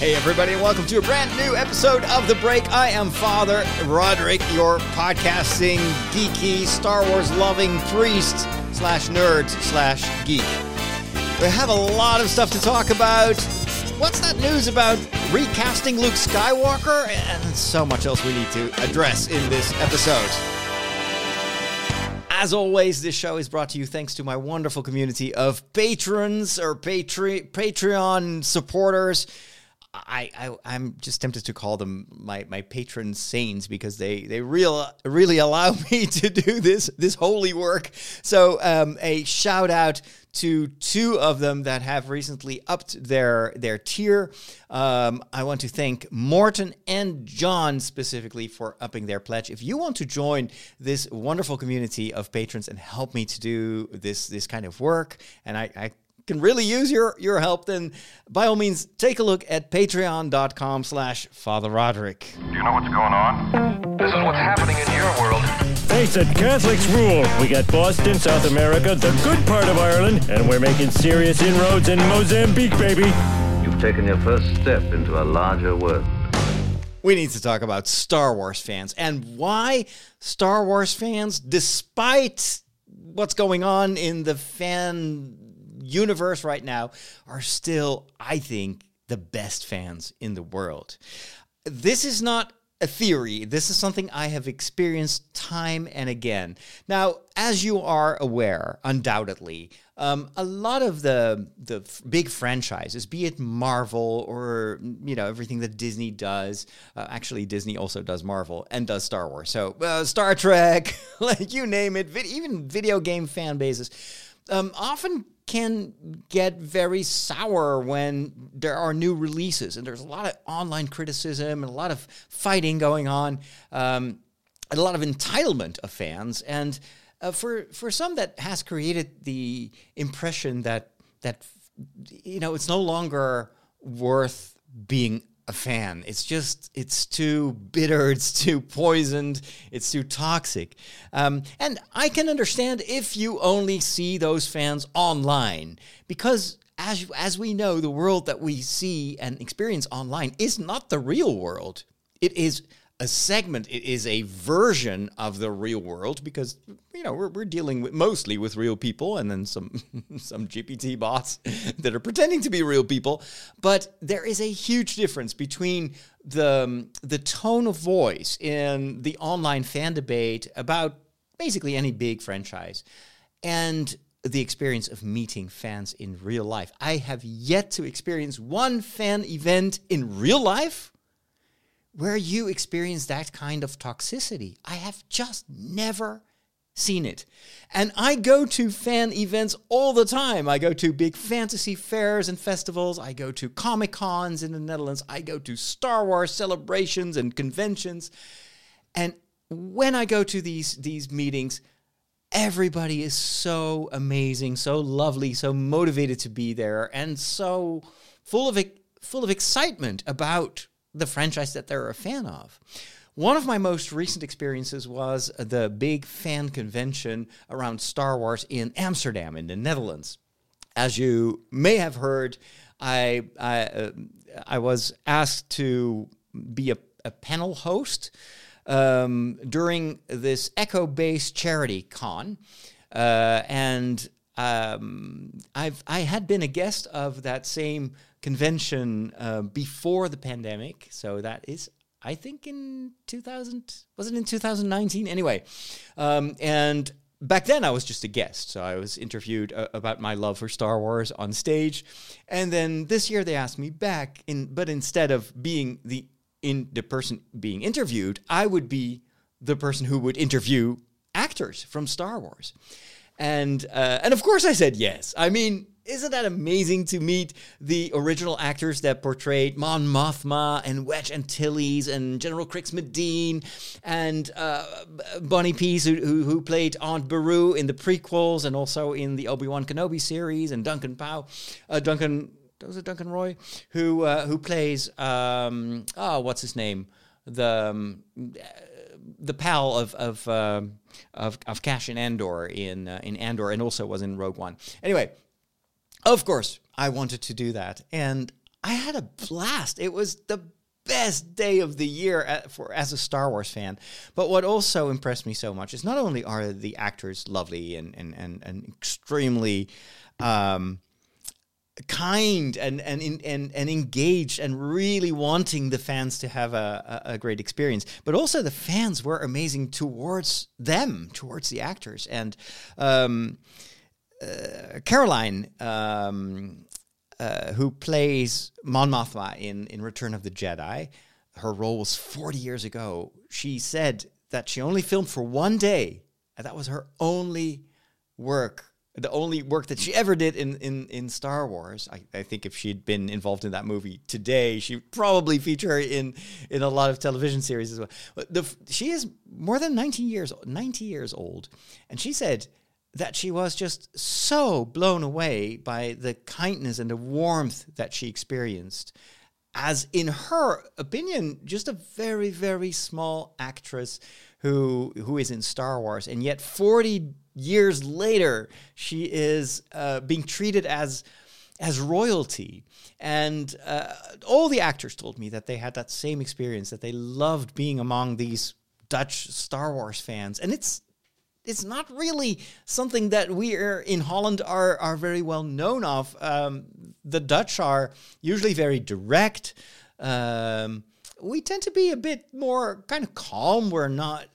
Hey, everybody, and welcome to a brand new episode of The Break. I am Father Roderick, your podcasting, geeky, Star Wars loving priest slash nerd slash geek. We have a lot of stuff to talk about. What's that news about recasting Luke Skywalker? And so much else we need to address in this episode. As always, this show is brought to you thanks to my wonderful community of patrons or Patre- Patreon supporters. I, I am just tempted to call them my my patron saints because they they real really allow me to do this this holy work. So um, a shout out to two of them that have recently upped their their tier. Um, I want to thank Morton and John specifically for upping their pledge. If you want to join this wonderful community of patrons and help me to do this this kind of work, and I, I can really use your, your help, then by all means, take a look at patreon.com slash Father Roderick. Do you know what's going on? This is what's happening in your world. Face it, Catholics rule. We got Boston, South America, the good part of Ireland, and we're making serious inroads in Mozambique, baby. You've taken your first step into a larger world. We need to talk about Star Wars fans and why Star Wars fans, despite what's going on in the fan universe right now are still, I think, the best fans in the world. This is not a theory. This is something I have experienced time and again. Now, as you are aware, undoubtedly, um, a lot of the the big franchises, be it Marvel or you know everything that Disney does. Uh, actually, Disney also does Marvel and does Star Wars. So uh, Star Trek, like you name it, even video game fan bases, um, often can get very sour when there are new releases and there's a lot of online criticism and a lot of fighting going on um, and a lot of entitlement of fans. And uh, for for some that has created the impression that that you know it's no longer worth being a fan. It's just, it's too bitter, it's too poisoned, it's too toxic. Um, and I can understand if you only see those fans online because. As, as we know, the world that we see and experience online is not the real world. It is a segment. It is a version of the real world because you know we're, we're dealing with mostly with real people and then some some gpt bots that are pretending to be real people. But there is a huge difference between the the tone of voice in the online fan debate about basically any big franchise and the experience of meeting fans in real life. I have yet to experience one fan event in real life where you experience that kind of toxicity. I have just never seen it. And I go to fan events all the time. I go to big fantasy fairs and festivals. I go to Comic Cons in the Netherlands. I go to Star Wars celebrations and conventions. And when I go to these, these meetings, everybody is so amazing, so lovely, so motivated to be there, and so full of, full of excitement about the franchise that they're a fan of. One of my most recent experiences was the big fan convention around Star Wars in Amsterdam, in the Netherlands. As you may have heard, I I, uh, I was asked to be a, a panel host um, during this Echo-based charity con, uh, and um, I've I had been a guest of that same convention uh, before the pandemic. So that is, I think, in 2000, was it in 2019? Anyway, um, and back then I was just a guest. So I was interviewed uh, about my love for Star Wars on stage. And then this year they asked me back, in, but instead of being the in the person being interviewed, I would be the person who would interview actors from Star Wars. And uh, and of course I said yes. I mean, isn't that amazing to meet the original actors that portrayed Mon Mothma and Wedge Antilles and General Crix Madine and uh, Bonnie Piesse, who, who, who, played Aunt Beru in the prequels and also in the Obi Wan Kenobi series, and Duncan Powell, uh, Duncan was it Duncan Roy, who uh, who plays um, oh what's his name the um, the pal of of uh, of, of Cassian Andor in uh, in Andor and also was in Rogue One. Anyway, of course, I wanted to do that. And I had a blast. It was the best day of the year for as a Star Wars fan. But what also impressed me so much is not only are the actors lovely and and and, and extremely um, kind and and and and engaged and really wanting the fans to have a, a, great experience, but also the fans were amazing towards them, towards the actors and. Um, Caroline, um, uh, who plays Mon Mothma in, in Return of the Jedi, her role was 40 years ago. She said that she only filmed for one day, and that was her only work, the only work that she ever did in, in, in Star Wars. I, I think if she'd been involved in that movie today, she'd probably feature in, in a lot of television series as well. But the, she is more than 19 years, 90 years old, and she said that she was just so blown away by the kindness and the warmth that she experienced as in her opinion just a very very small actress who who is in Star Wars. And yet 40 years later she is uh, being treated as as royalty. And uh, all the actors told me that they had that same experience that they loved being among these Dutch Star Wars fans. And it's it's not really something that we are in Holland are are very well known of. Um, the Dutch are usually very direct. Um, we tend to be a bit more kind of calm. We're not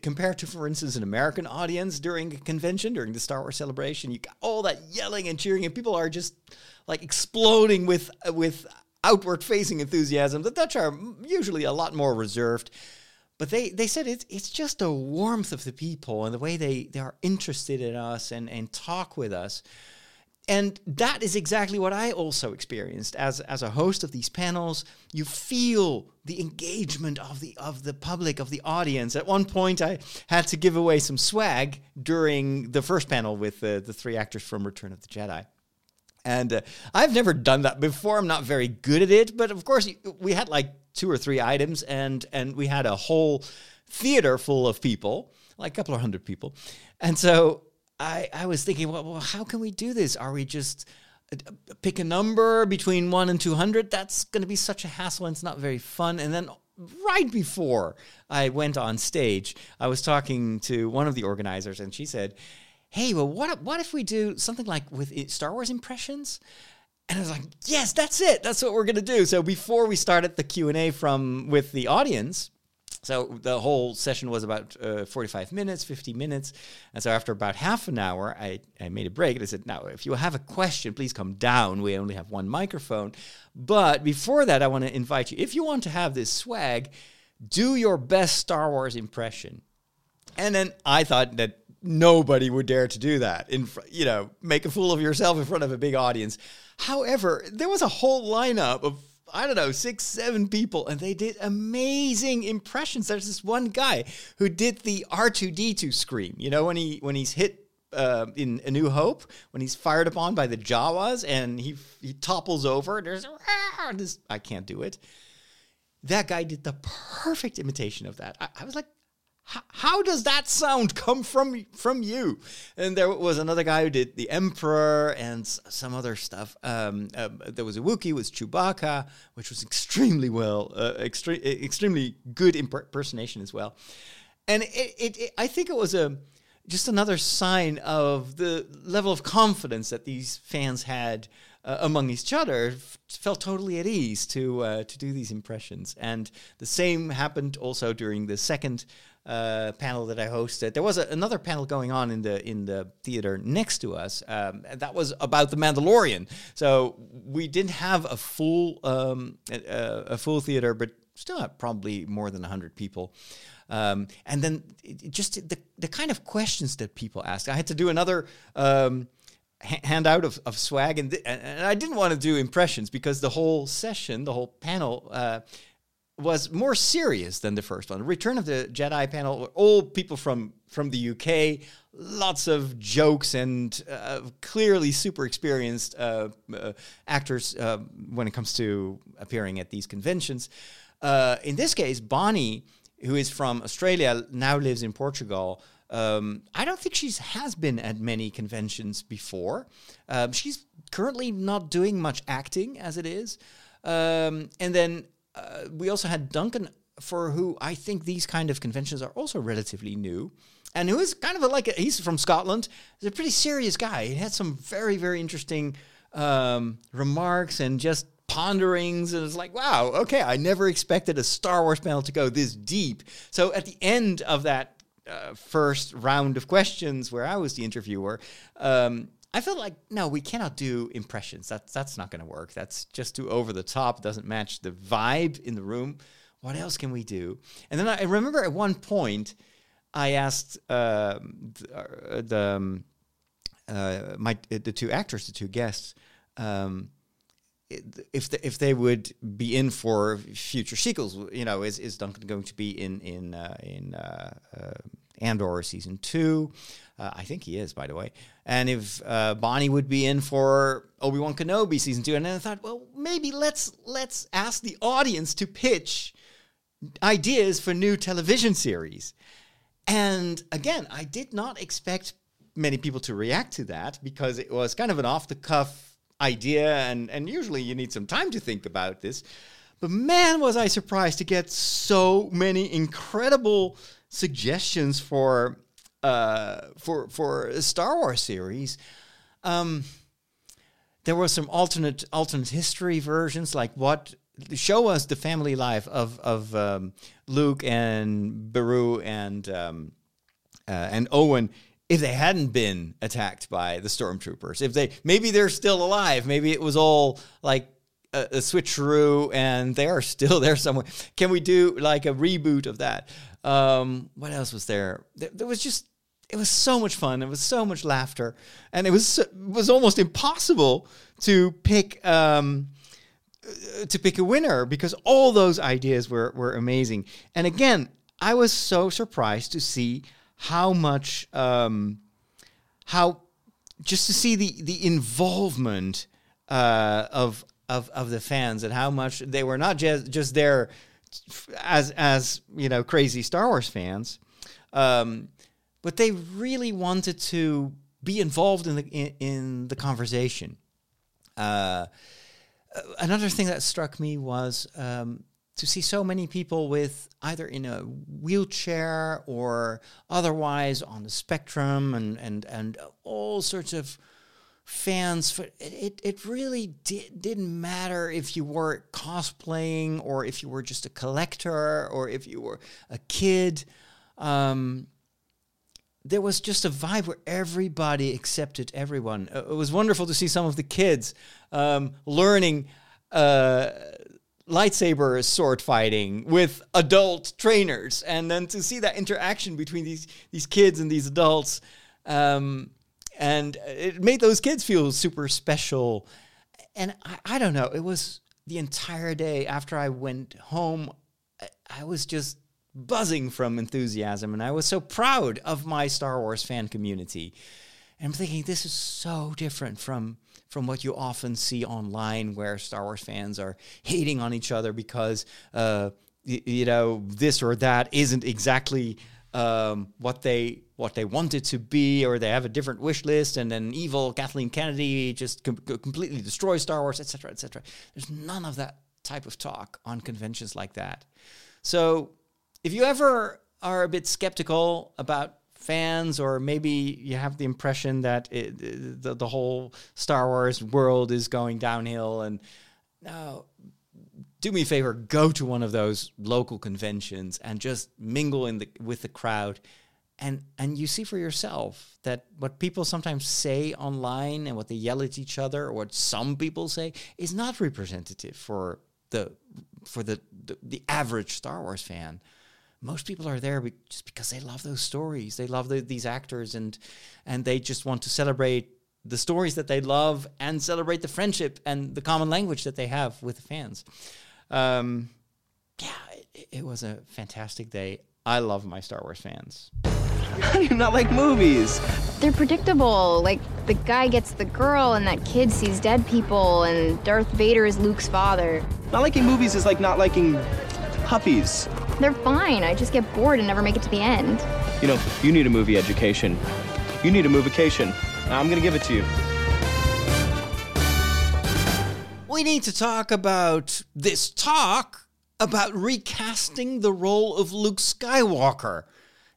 compared to, for instance, an American audience during a convention during the Star Wars celebration. You got all that yelling and cheering, and people are just like exploding with with outward facing enthusiasm. The Dutch are usually a lot more reserved but they, they said it's it's just the warmth of the people and the way they, they are interested in us and, and talk with us. And that is exactly what I also experienced as, as a host of these panels. You feel the engagement of the of the public, of the audience. At one point, I had to give away some swag during the first panel with the, the three actors from Return of the Jedi. And uh, I've never done that before. I'm not very good at it, but of course, we had like two or three items, and and we had a whole theater full of people, like a couple of hundred people, and so I I was thinking, well, well how can we do this? Are we just uh, pick a number between one and two hundred? That's going to be such a hassle, and it's not very fun. And then right before I went on stage, I was talking to one of the organizers, and she said, "Hey, well, what what if we do something like with Star Wars impressions?" And I was like, yes, that's it. That's what we're going to do. So before we started the Q&A from with the audience, so the whole session was about uh, 45 minutes, 50 minutes. And so after about half an hour, I, I made a break and I said, now, if you have a question, please come down. We only have one microphone. But before that, I want to invite you, if you want to have this swag, do your best Star Wars impression. And then I thought that nobody would dare to do that in you know make a fool of yourself in front of a big audience however there was a whole lineup of I don't know, six, seven people, and they did amazing impressions. There's this one guy who did the R2D2 scream, you know, when he when he's hit uh, in A New Hope, when he's fired upon by the Jawas and he he topples over. There's this, I can't do it. That guy did the perfect imitation of that. I, I was like, how does that sound come from from you? And there was another guy who did the Emperor and some other stuff. Um, uh, there was a Wookiee with Chewbacca, which was extremely well, uh, extre- extremely good impersonation as well. And it, it, it, I think it was a just another sign of the level of confidence that these fans had uh, among each other felt totally at ease to uh, to do these impressions and the same happened also during the second uh, panel that I hosted. There was a, another panel going on in the in the theater next to us. Um, that was about the Mandalorian. So we didn't have a full um, a, a, full theater, but still probably more than hundred people. Um, and then just the the kind of questions that people asked. I had to do another. Um, handout of, of swag and, th- and I didn't want to do impressions because the whole session, the whole panel uh, was more serious than the first one. Return of the Jedi panel, all people from from the UK, lots of jokes and uh, clearly super experienced uh, uh, actors uh, when it comes to appearing at these conventions. Uh, in this case, Bonnie, who is from Australia, now lives in Portugal. Um, I don't think she has been at many conventions before. Um, she's currently not doing much acting as it is. Um, and then uh, we also had Duncan, for who I think these kind of conventions are also relatively new. And who is kind of a, like a, he's from Scotland. He's a pretty serious guy. He had some very very interesting um, remarks and just ponderings and it's like wow okay i never expected a star wars panel to go this deep so at the end of that uh, first round of questions where i was the interviewer um, i felt like no we cannot do impressions. That's that's not going to work. That's just too over the top doesn't match the vibe in the room. What else can we do? And then i remember at one point i asked um, the, the um, uh, my the two actors the two guests um, if the, if they would be in for future sequels, you know, is, is Duncan going to be in in uh, in uh, uh, Andor season two? Uh, I think he is, by the way. And if uh, Bonnie would be in for Obi Wan Kenobi season two, and then I thought, well, maybe let's let's ask the audience to pitch ideas for new television series. And again, I did not expect many people to react to that because it was kind of an off the cuff idea, and, and usually you need some time to think about this. But man, was I surprised to get so many incredible suggestions for uh, for for a Star Wars series. Um, there were some alternate alternate history versions, like what show us the family life of of um, Luke and Beru and um, uh, and Owen if they hadn't been attacked by the stormtroopers if they maybe they're still alive maybe it was all like a, a switcheroo and they are still there somewhere. Can we do like a reboot of that? Um, what else was there? there there was just it was so much fun. It was so much laughter. And it was it was almost impossible to pick um, uh, to pick a winner because all those ideas were were amazing. And again i was so surprised to see how much um, how just to see the the involvement uh, of of of the fans and how much they were not just just there as as you know crazy Star Wars fans, um, but they really wanted to be involved in the in, in the conversation. Uh, another thing that struck me was um, to see so many people with either in a wheelchair or otherwise on the spectrum and and and all sorts of fans for it it really did, didn't matter if you were cosplaying or if you were just a collector or if you were a kid um, there was just a vibe where everybody accepted everyone. Uh, it was wonderful to see some of the kids um, learning uh, lightsaber sword fighting with adult trainers, and then to see that interaction between these these kids and these adults, um, and it made those kids feel super special. And I, I don't know, it was the entire day after I went home. I, was just buzzing from enthusiasm, and I was so proud of my Star Wars fan community. And I'm thinking, this is so different from from what you often see online, where Star Wars fans are hating on each other because uh, y- you know this or that isn't exactly um, what they what they want it to be, or they have a different wish list, and then evil Kathleen Kennedy just com- completely destroys Star Wars, etc., etc. There's none of that type of talk on conventions like that. So if you ever are a bit skeptical about fans, or maybe you have the impression that it, the, the whole Star Wars world is going downhill. And no, do me a favor, go to one of those local conventions and just mingle in the with the crowd. And, and you see for yourself that what people sometimes say online and what they yell at each other or what some people say is not representative for the for the, the, the average Star Wars fan most people are there just because they love those stories. They love the, these actors, and and they just want to celebrate the stories that they love and celebrate the friendship and the common language that they have with the fans. Um, yeah, it, it was a fantastic day. I love my Star Wars fans. How do you not like movies? They're predictable. Like the guy gets the girl, and that kid sees dead people, and Darth Vader is Luke's father. Not liking movies is like not liking puppies. They're fine. I just get bored and never make it to the end. You know, you need a movie education. You need a movication. I'm gonna give it to you. we need to talk about this talk about recasting the role of Luke Skywalker.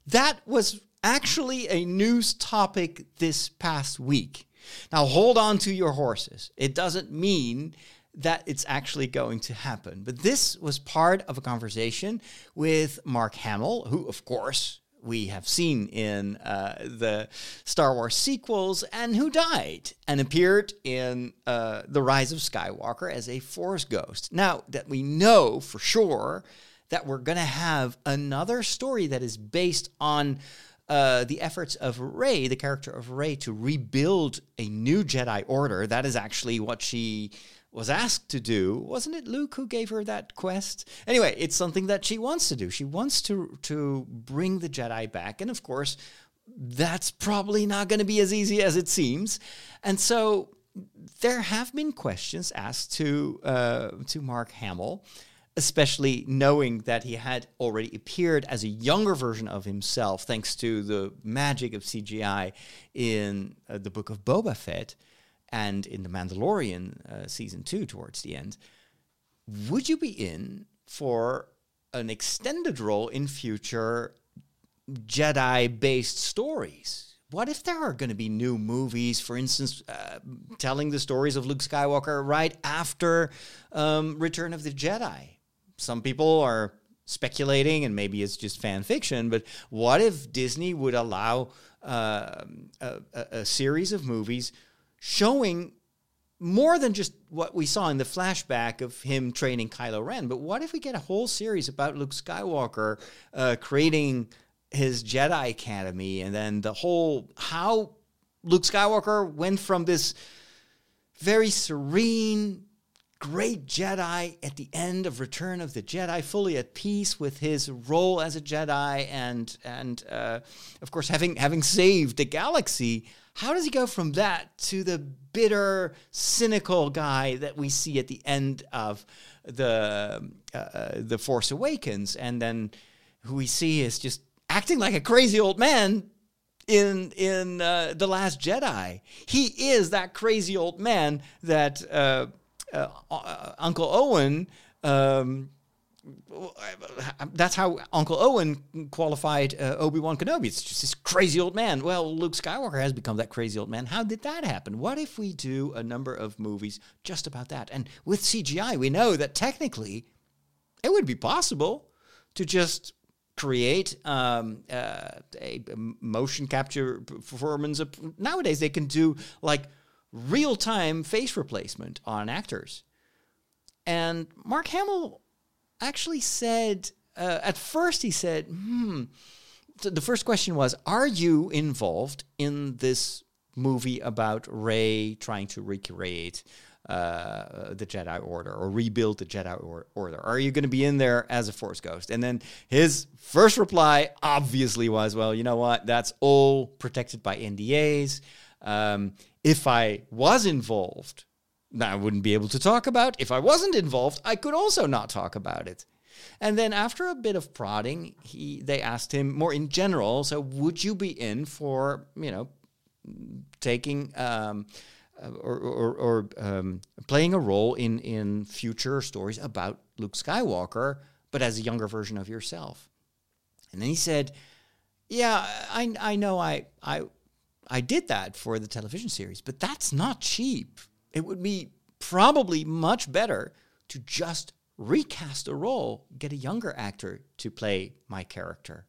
That was actually a news topic this past week. Now, hold on to your horses. It doesn't mean that it's actually going to happen. But this was part of a conversation with Mark Hamill, who, of course, we have seen in uh, the Star Wars sequels and who died and appeared in uh, The Rise of Skywalker as a Force ghost. Now, that we know for sure that we're going to have another story that is based on. Uh, the efforts of Rey, the character of Rey, to rebuild a new Jedi Order. That is actually what she was asked to do. Wasn't it Luke who gave her that quest? Anyway, it's something that she wants to do. She wants to to bring the Jedi back, and of course, that's probably not going to be as easy as it seems. And so there have been questions asked to uh, to Mark Hamill, especially knowing that he had already appeared as a younger version of himself, thanks to the magic of CGI in uh, the book of Boba Fett and in The Mandalorian uh, season two towards the end, would you be in for an extended role in future Jedi based stories? What if there are going to be new movies, for instance, uh, telling the stories of Luke Skywalker right after um, Return of the Jedi? Some people are speculating, and maybe it's just fan fiction, but what if Disney would allow uh, a, a, series of movies showing more than just what we saw in the flashback of him training Kylo Ren. But what if we get a whole series about Luke Skywalker uh, creating his Jedi Academy and then the whole how Luke Skywalker went from this very serene, great Jedi at the end of Return of the Jedi, fully at peace with his role as a Jedi, and and uh, of course having having saved the galaxy. How does he go from that to the bitter, cynical guy that we see at the end of the uh, uh, the Force Awakens, and then who we see is just acting like a crazy old man in in uh, the Last Jedi? He is that crazy old man that uh, uh, Uncle Owen. Um, that's how Uncle Owen qualified uh, Obi Wan Kenobi. It's just this crazy old man. Well, Luke Skywalker has become that crazy old man. How did that happen? What if we do a number of movies just about that? And with CGI, we know that technically it would be possible to just create um, uh, a motion capture performance. Nowadays, they can do like real time face replacement on actors. And Mark Hamill actually said, uh, at first, he said, hmm. The first question was, are you involved in this movie about Rey trying to recreate uh, the Jedi Order or rebuild the Jedi or- Order? Are you going to be in there as a Force Ghost? And then his first reply obviously was, well, you know what? That's all protected by NDAs. Um, if I was involved, I wouldn't be able to talk about. If I wasn't involved, I could also not talk about it. And then after a bit of prodding, he they asked him more in general. So would you be in for you know taking um, or or, or um, playing a role in in future stories about Luke Skywalker, but as a younger version of yourself? And then he said, "Yeah, I I know I I I did that for the television series, but that's not cheap." It would be probably much better to just recast a role, get a younger actor to play my character.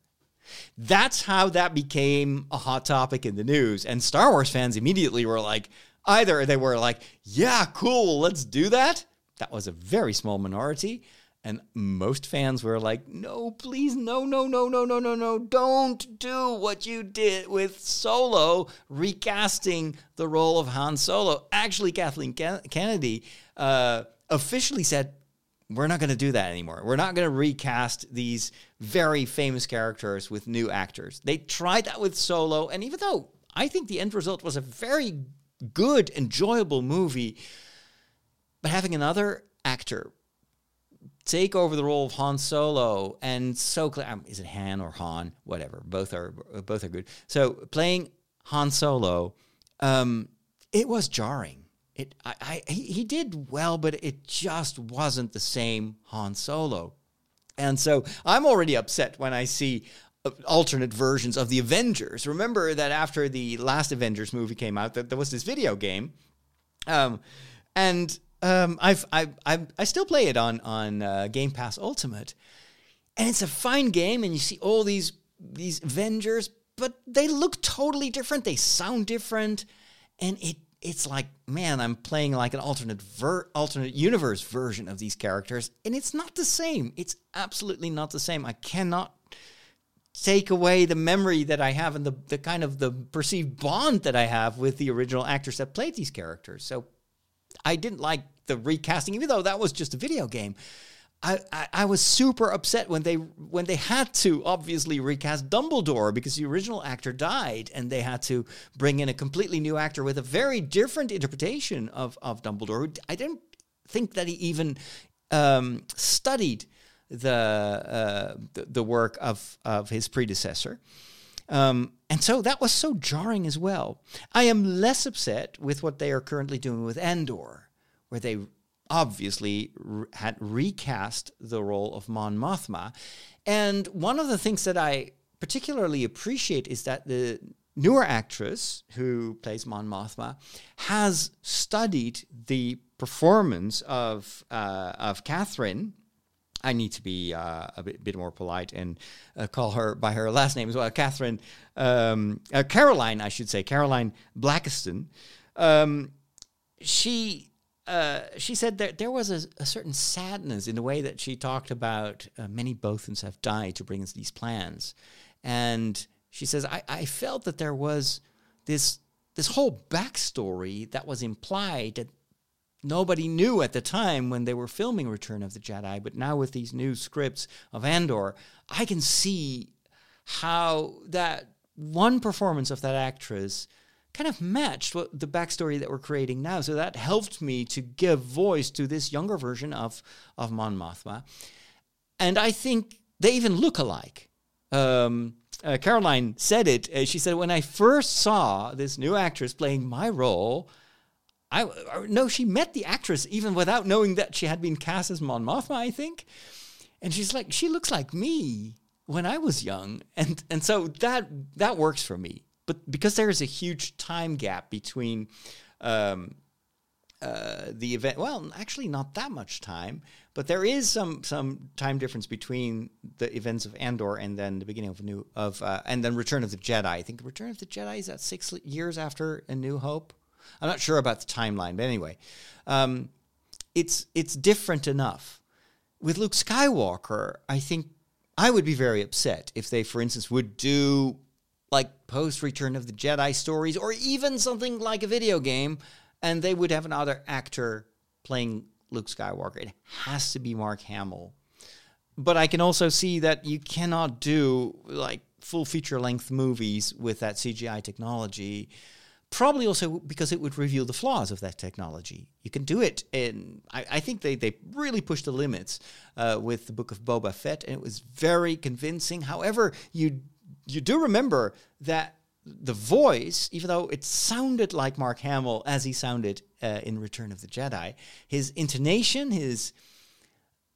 That's how that became a hot topic in the news. And Star Wars fans immediately were like, either they were like, yeah, cool, let's do that. That was a very small minority. And most fans were like, no, please, no, no, no, no, no, no, no. Don't do what you did with Solo, recasting the role of Han Solo. Actually, Kathleen Kennedy uh, officially said, we're not going to do that anymore. We're not going to recast these very famous characters with new actors. They tried that with Solo. And even though I think the end result was a very good, enjoyable movie, but having another actor take over the role of Han Solo and so um, is it Han or Han whatever both are both are good so playing Han Solo um, it was jarring it I, I he, he did well, but it just wasn't the same Han Solo. And so I'm already upset when I see uh, alternate versions of the Avengers. Remember that after the last Avengers movie came out, that there was this video game, um, and um, I've I I I still play it on on uh, Game Pass Ultimate, and it's a fine game, and you see all these these Avengers, but they look totally different. They sound different, and it it's like man, I'm playing like an alternate ver- alternate universe version of these characters, and it's not the same. It's absolutely not the same. I cannot take away the memory that I have and the, the kind of the perceived bond that I have with the original actors that played these characters. So I didn't like the recasting, even though that was just a video game. I, I, I was super upset when they when they had to obviously recast Dumbledore because the original actor died and they had to bring in a completely new actor with a very different interpretation of, of Dumbledore. I didn't think that he even um, studied the, uh, the the work of of his predecessor. Um, and so that was so jarring as well. I am less upset with what they are currently doing with Andor, where they obviously re- had recast the role of Mon Mothma. And one of the things that I particularly appreciate is that the newer actress who plays Mon Mothma has studied the performance of uh, of Catherine I need to be uh, a bit, bit, more polite and uh, call her by her last name as well, Catherine, um, uh, Caroline, I should say, Caroline Blakiston. Um, she uh, she said that there was a, a, certain sadness in the way that she talked about uh, many Bothans have died to bring us these plans, and she says I, I felt that there was this this whole backstory that was implied that nobody knew at the time when they were filming Return of the Jedi, but now with these new scripts of Andor, I can see how that one performance of that actress kind of matched what the backstory that we're creating now. So that helped me to give voice to this younger version of of Mon Mothma, and I think they even look alike. Um, uh, Caroline said it. Uh, she said, "When I first saw this new actress playing my role." I no, she met the actress even without knowing that she had been cast as Mon Mothma, I think. And she's like, she looks like me when I was young, and and so that that works for me. But because there is a huge time gap between um, uh, the event, well, actually not that much time, but there is some some time difference between the events of Andor and then the beginning of new of uh, and then Return of the Jedi. I think Return of the Jedi is at six years after A New Hope. I'm not sure about the timeline, but anyway, um, it's it's different enough. With Luke Skywalker, I think I would be very upset if they, for instance, would do like post Return of the Jedi stories, or even something like a video game, and they would have another actor playing Luke Skywalker. It has to be Mark Hamill. But I can also see that you cannot do like full feature length movies with that CGI technology probably also because it would reveal the flaws of that technology. You can do it, and I, I, think they, they really pushed the limits uh, with the book of Boba Fett, and it was very convincing. However, you you do remember that the voice, even though it sounded like Mark Hamill as he sounded uh, in Return of the Jedi, his intonation, his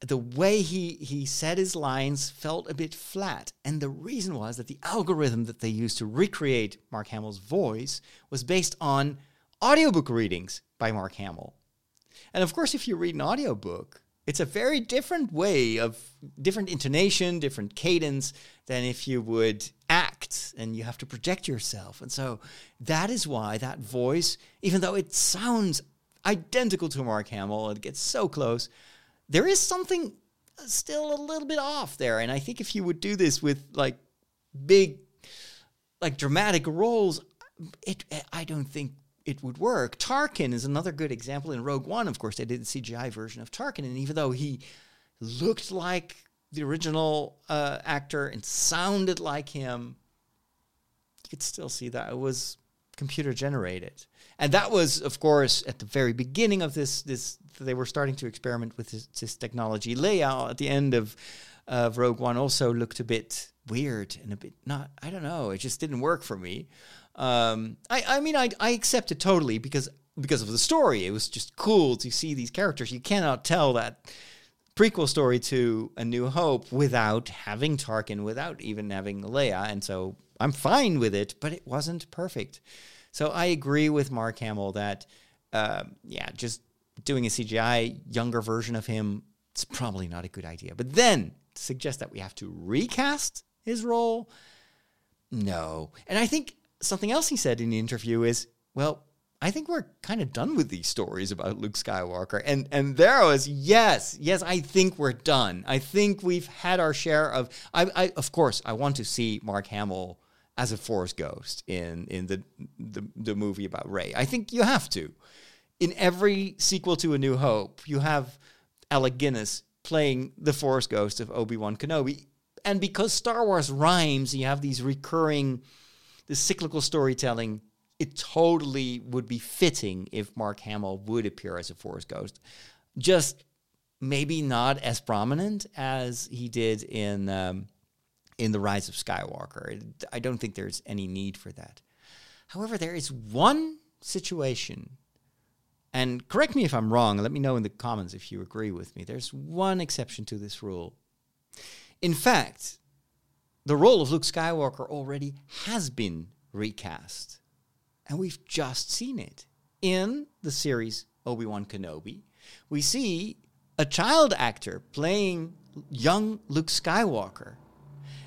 the way he, he said his lines felt a bit flat. And the reason was that the algorithm that they used to recreate Mark Hamill's voice was based on audiobook readings by Mark Hamill. And of course, if you read an audiobook, it's a very different way of different intonation, different cadence than if you would act and you have to project yourself. And so that is why that voice, even though it sounds identical to Mark Hamill, it gets so close, there is something still a little bit off there. And I think if you would do this with like big, like dramatic roles, it I don't think it would work. Tarkin is another good example. In Rogue One, of course, they did the CGI version of Tarkin, and even though he looked like the original uh, actor and sounded like him, you could still see that it was computer generated. And that was, of course, at the very beginning of this. This they were starting to experiment with this, this technology. Leia at the end of of Rogue One also looked a bit weird and a bit not. I don't know. It just didn't work for me. Um, I I mean I I accept it totally because because of the story. It was just cool to see these characters. You cannot tell that prequel story to A New Hope without having Tarkin, without even having Leia. And so I'm fine with it, but it wasn't perfect. So I agree with Mark Hamill that, uh, yeah, just doing a CGI younger version of him, it's probably not a good idea. But then to suggest that we have to recast his role, no. And I think something else he said in the interview is, well, I think we're kind of done with these stories about Luke Skywalker. And and there was, yes, yes, I think we're done. I think we've had our share of I, I of course I want to see Mark Hamill as a forest ghost in in the the, the movie about Rey. I think you have to. In every sequel to A New Hope, you have Alec Guinness playing the forest ghost of Obi-Wan Kenobi. And because Star Wars rhymes, you have these recurring this cyclical storytelling it totally would be fitting if Mark Hamill would appear as a forest Ghost. Just maybe not as prominent as he did in um, in the Rise of Skywalker. I don't think there's any need for that. However, there is one situation, and correct me if I'm wrong. Let me know in the comments if you agree with me. There's one exception to this rule. In fact, the role of Luke Skywalker already has been recast. And we've just seen it in the series Obi Wan Kenobi. We see a child actor playing young Luke Skywalker.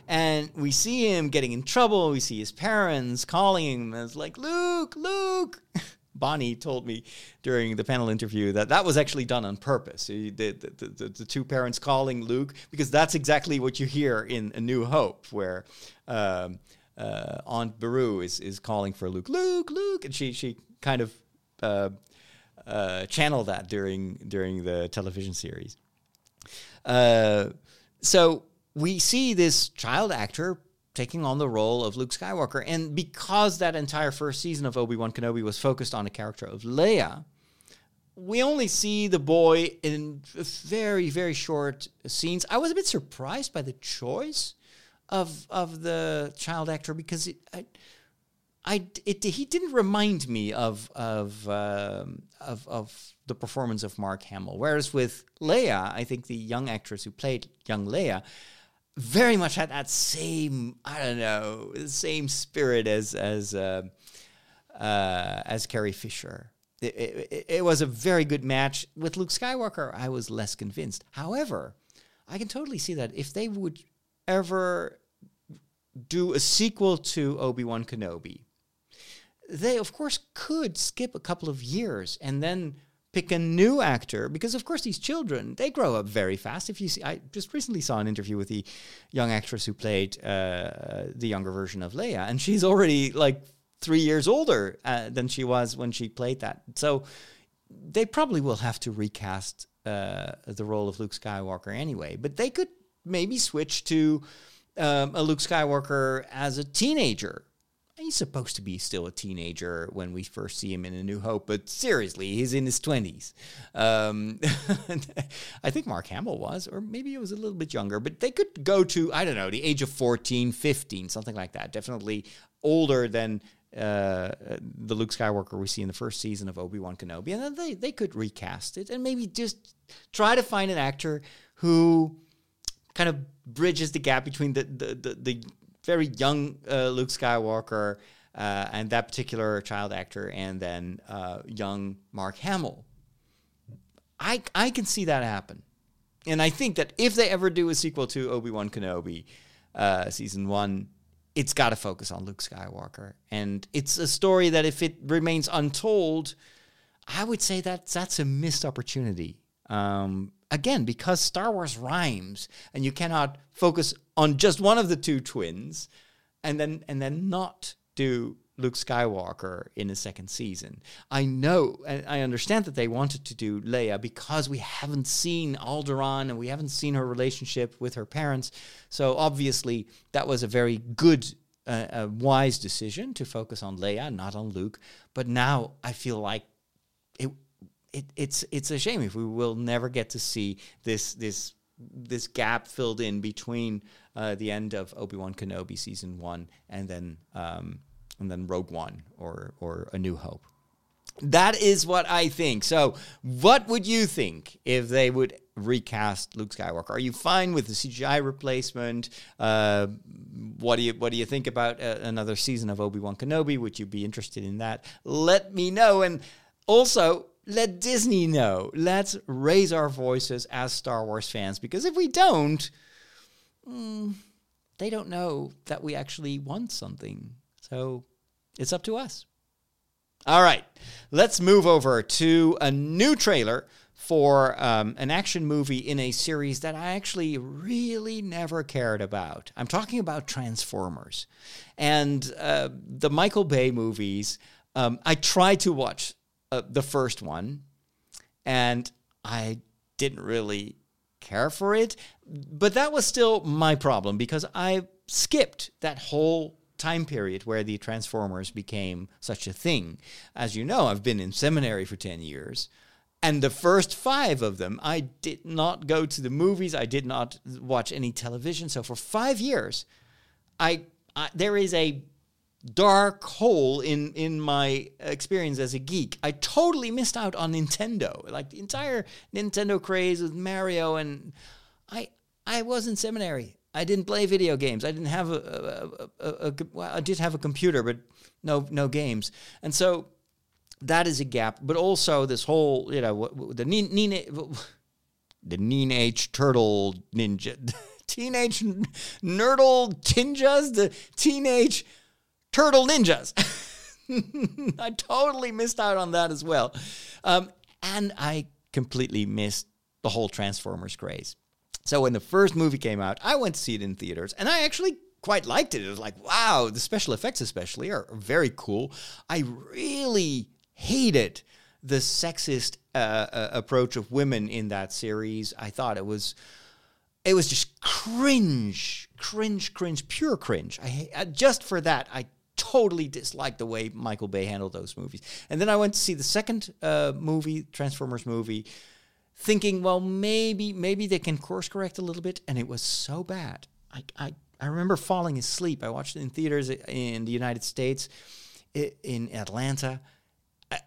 And we see him getting in trouble. We see his parents calling him as like, Luke, Luke. Bonnie told me during the panel interview that that was actually done on purpose. The, the, the, the, two parents calling Luke, because that's exactly what you hear in A New Hope, where um, uh, Aunt Beru is is calling for Luke, Luke, Luke, and she she kind of uh, uh, channeled that during during the television series. Uh, so we see this child actor taking on the role of Luke Skywalker, and because that entire first season of Obi Wan Kenobi was focused on the character of Leia. We only see the boy in very, very short scenes. I was a bit surprised by the choice of of the child actor because it, I, I it, he didn't remind me of of, um, of of the performance of Mark Hamill. Whereas with Leia, I think the young actress who played young Leia very much had that same I don't know the same spirit as as uh, uh, as Carrie Fisher. It, it, it was a very good match with Luke Skywalker. I was less convinced. However, I can totally see that if they would ever do a sequel to Obi Wan Kenobi, they of course could skip a couple of years and then pick a new actor because of course these children they grow up very fast if you see i just recently saw an interview with the young actress who played uh, the younger version of leia and she's already like three years older uh, than she was when she played that so they probably will have to recast uh, the role of luke skywalker anyway but they could maybe switch to um, a Luke Skywalker as a teenager. He's supposed to be still a teenager when we first see him in A New Hope, but seriously, he's in his 20s. Um, I think Mark Hamill was, or maybe he was a little bit younger, but they could go to, I don't know, the age of 14, 15, something like that. Definitely older than uh, the Luke Skywalker we see in the first season of Obi Wan Kenobi, and then they they could recast it and maybe just try to find an actor who kind of bridges the gap between the the, the, the very young uh, Luke Skywalker uh, and that particular child actor, and then uh, young Mark Hamill. I I can see that happen, and I think that if they ever do a sequel to Obi Wan Kenobi, uh, season one, it's got to focus on Luke Skywalker, and it's a story that if it remains untold, I would say that that's a missed opportunity. Um, again, because Star Wars rhymes and you cannot focus on just one of the two twins and then and then not do Luke Skywalker in the second season. I know and I understand that they wanted to do Leia because we haven't seen Alderaan and we haven't seen her relationship with her parents. So obviously that was a very good uh, a wise decision to focus on Leia, not on Luke. But now I feel like it it, it's it's a shame if we will never get to see this this this gap filled in between uh, the end of Obi Wan Kenobi season one and then um, and then Rogue One or or A New Hope. That is what I think. So, what would you think if they would recast Luke Skywalker? Are you fine with the CGI replacement? Uh, what do you What do you think about uh, another season of Obi Wan Kenobi? Would you be interested in that? Let me know, and also let Disney know. Let's raise our voices as Star Wars fans, because if we don't, mm, they don't know that we actually want something. So, it's up to us. All right, let's move over to a new trailer for um, an action movie in a series that I actually really never cared about. I'm talking about Transformers and uh, the Michael Bay movies. Um, I tried to watch uh, the first one and I didn't really care for it, but that was still my problem because I skipped that whole time period where the Transformers became such a thing. As you know, I've been in seminary for 10 years. And the first five of them, I did not go to the movies. I did not watch any television. So for five years, I, I there is a dark hole in in my experience as a geek. I totally missed out on Nintendo, like the entire Nintendo craze with Mario, and I I was in seminary. I didn't play video games. I didn't have a, a, a, a well, I did have a computer, but no no games. And so that is a gap. But also this whole you know the Nene the Teenage Turtle Ninja, Teenage Nerdle Ninjas, the Teenage Turtle Ninjas. I totally missed out on that as well, um, and I completely missed the whole Transformers craze. So when the first movie came out, I went to see it in theaters, and I actually quite liked it. It was like, wow, the special effects especially are very cool. I really hated the sexist uh, uh, approach of women in that series. I thought it was it was just cringe, cringe, cringe, pure cringe. I uh, just for that I totally disliked the way Michael Bay handled those movies. And then I went to see the second uh, movie, Transformers movie thinking, well, maybe maybe they can course correct a little bit, and it was so bad. I I, I remember falling asleep. I watched it in theaters in the United States, in Atlanta.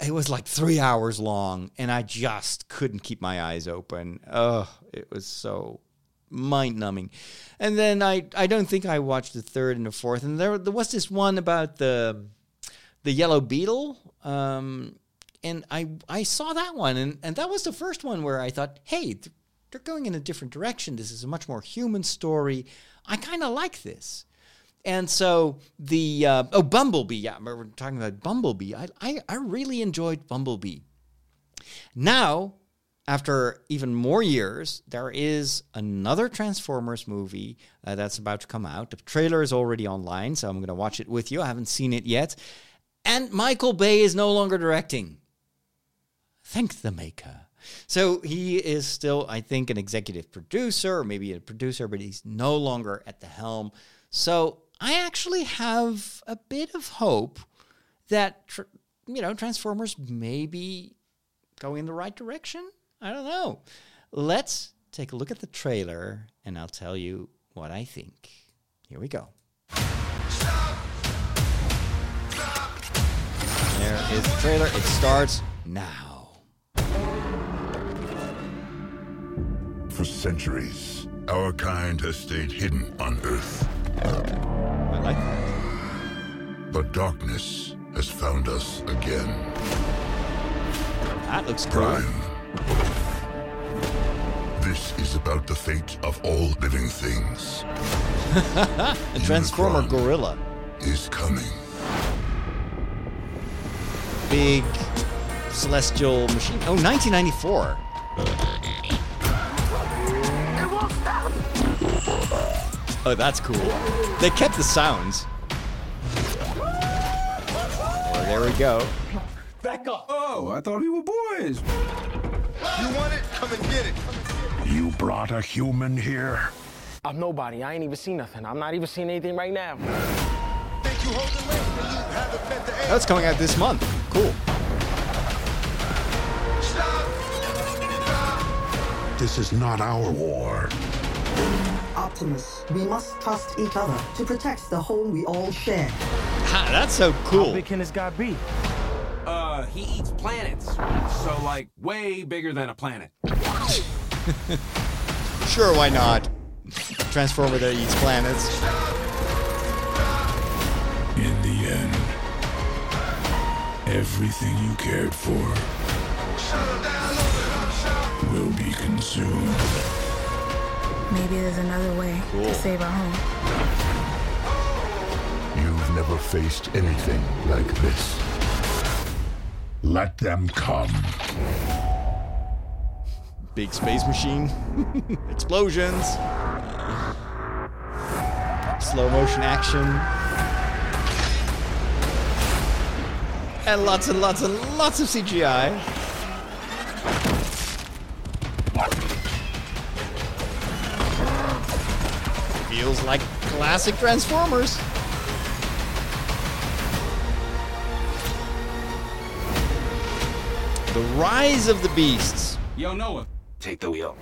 It was like three hours long, and I just couldn't keep my eyes open. Oh, it was so mind numbing. And then I I don't think I watched the third and the fourth. And there there was this one about the the yellow beetle. Um, and I I saw that one, and and that was the first one where I thought, hey, they're going in a different direction. This is a much more human story. I kind of like this. And so the uh, oh Bumblebee, yeah, we're talking about Bumblebee. I, I I really enjoyed Bumblebee. Now, after even more years, there is another Transformers movie uh, that's about to come out. The trailer is already online, so I'm going to watch it with you. I haven't seen it yet. And Michael Bay is no longer directing. Thank the maker. So he is still, I think, an executive producer, or maybe a producer, but he's no longer at the helm. So I actually have a bit of hope that, you know, Transformers may be going in the right direction. I don't know. Let's take a look at the trailer and I'll tell you what I think. Here we go. There is the trailer. It starts now. For centuries, our kind has stayed hidden on Earth. I like that. But darkness has found us again. That looks cool. Prime. This is about the fate of all living things. a Transformer Unicron gorilla. Is coming. Big celestial machine. Oh, 1994. Oh, that's cool. They kept the sounds. Oh, there we go. Oh, I thought we were boys. You want it? Come and get it. You brought a human here? I'm nobody. I ain't even seen nothing. I'm not even seeing anything right now. Think you holding weight you haven't the edge. That's coming out this month. Cool. This is not our war. Optimus, we must trust each other to protect the home we all share. Ha, that's so cool. How big can this guy be? He eats planets. So, like, way bigger than a planet. Sure, why not? Transformer that eats planets. In the end, everything you cared for will be consumed. Maybe there's another way to save our home. You've never faced anything like this. Let them come. Big space machine. Explosions. Slow motion action. And lots and lots and lots of CGI. Feels like classic Transformers. The Rise of the Beasts. Yo, Noah, take the wheel.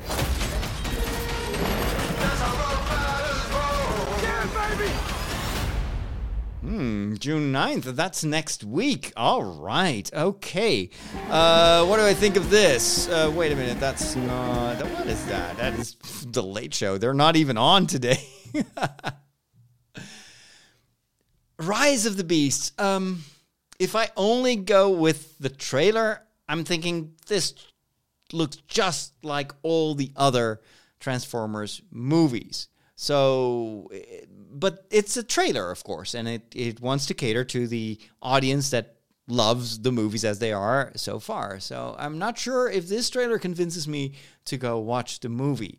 Hmm, June 9th. That's next week. All right. Okay. Uh, what do I think of this? Uh, wait a minute. That's not. What is that? That is the late show. They're not even on today. Rise of the Beasts. Um, if I only go with the trailer, I'm thinking this looks just like all the other Transformers movies. So, eh, but it's a trailer, of course, and it, it wants to cater to the audience that loves the movies as they are so far. So, I'm not sure if this trailer convinces me to go watch the movie.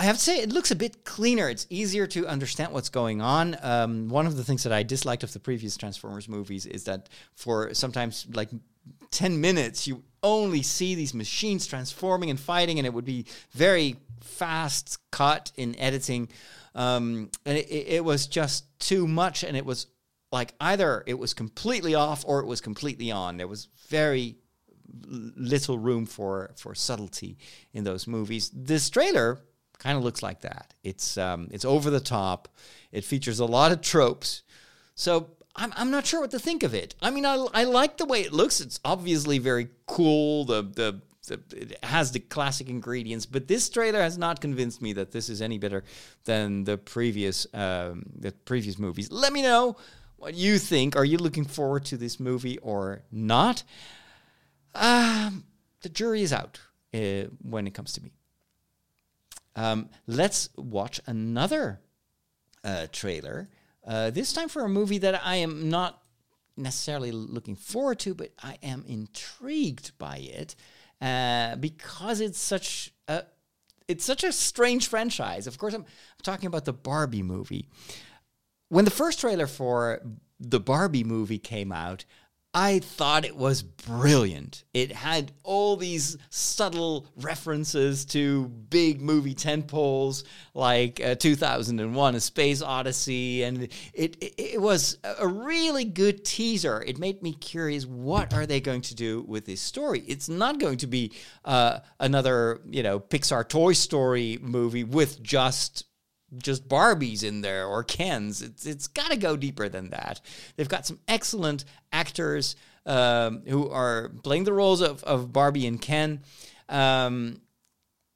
I have to say, it looks a bit cleaner. It's easier to understand what's going on. Um, one of the things that I disliked of the previous Transformers movies is that for sometimes like 10 minutes, you only see these machines transforming and fighting, and it would be very fast cut in editing. Um, and it, it was just too much, and it was like either it was completely off or it was completely on. There was very little room for for subtlety in those movies. This trailer kind of looks like that. It's um, it's over the top. It features a lot of tropes. So I'm, I'm not sure what to think of it. I mean, I, I like the way it looks. It's obviously very cool. The, the the it has the classic ingredients, but this trailer has not convinced me that this is any better than the previous um, the previous movies. Let me know what you think. Are you looking forward to this movie or not? Um, the jury is out uh, when it comes to me. Um, let's watch another uh, trailer. Uh, this time for a movie that I am not necessarily looking forward to, but I am intrigued by it uh, because it's such a it's such a strange franchise. Of course, I'm, I'm talking about the Barbie movie. When the first trailer for the Barbie movie came out, I thought it was brilliant. It had all these subtle references to big movie tentpoles like uh, 2001 A Space Odyssey and it, it it was a really good teaser. It made me curious what are they going to do with this story? It's not going to be uh, another, you know, Pixar Toy Story movie with just just Barbies in there or Kens. It's it's got to go deeper than that. They've got some excellent actors um, who are playing the roles of, of Barbie and Ken, um,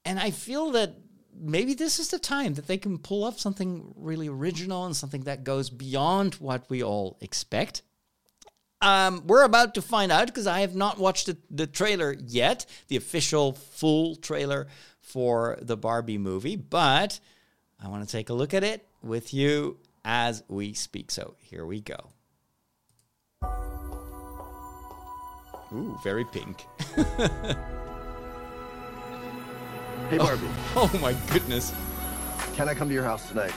and I feel that maybe this is the time that they can pull off something really original and something that goes beyond what we all expect. Um, we're about to find out because I have not watched the, the trailer yet, the official full trailer for the Barbie movie, but I want to take a look at it with you as we speak. So here we go. Ooh, very pink. Hey, oh, Barbie. Oh, oh my goodness. Can I come to your house tonight?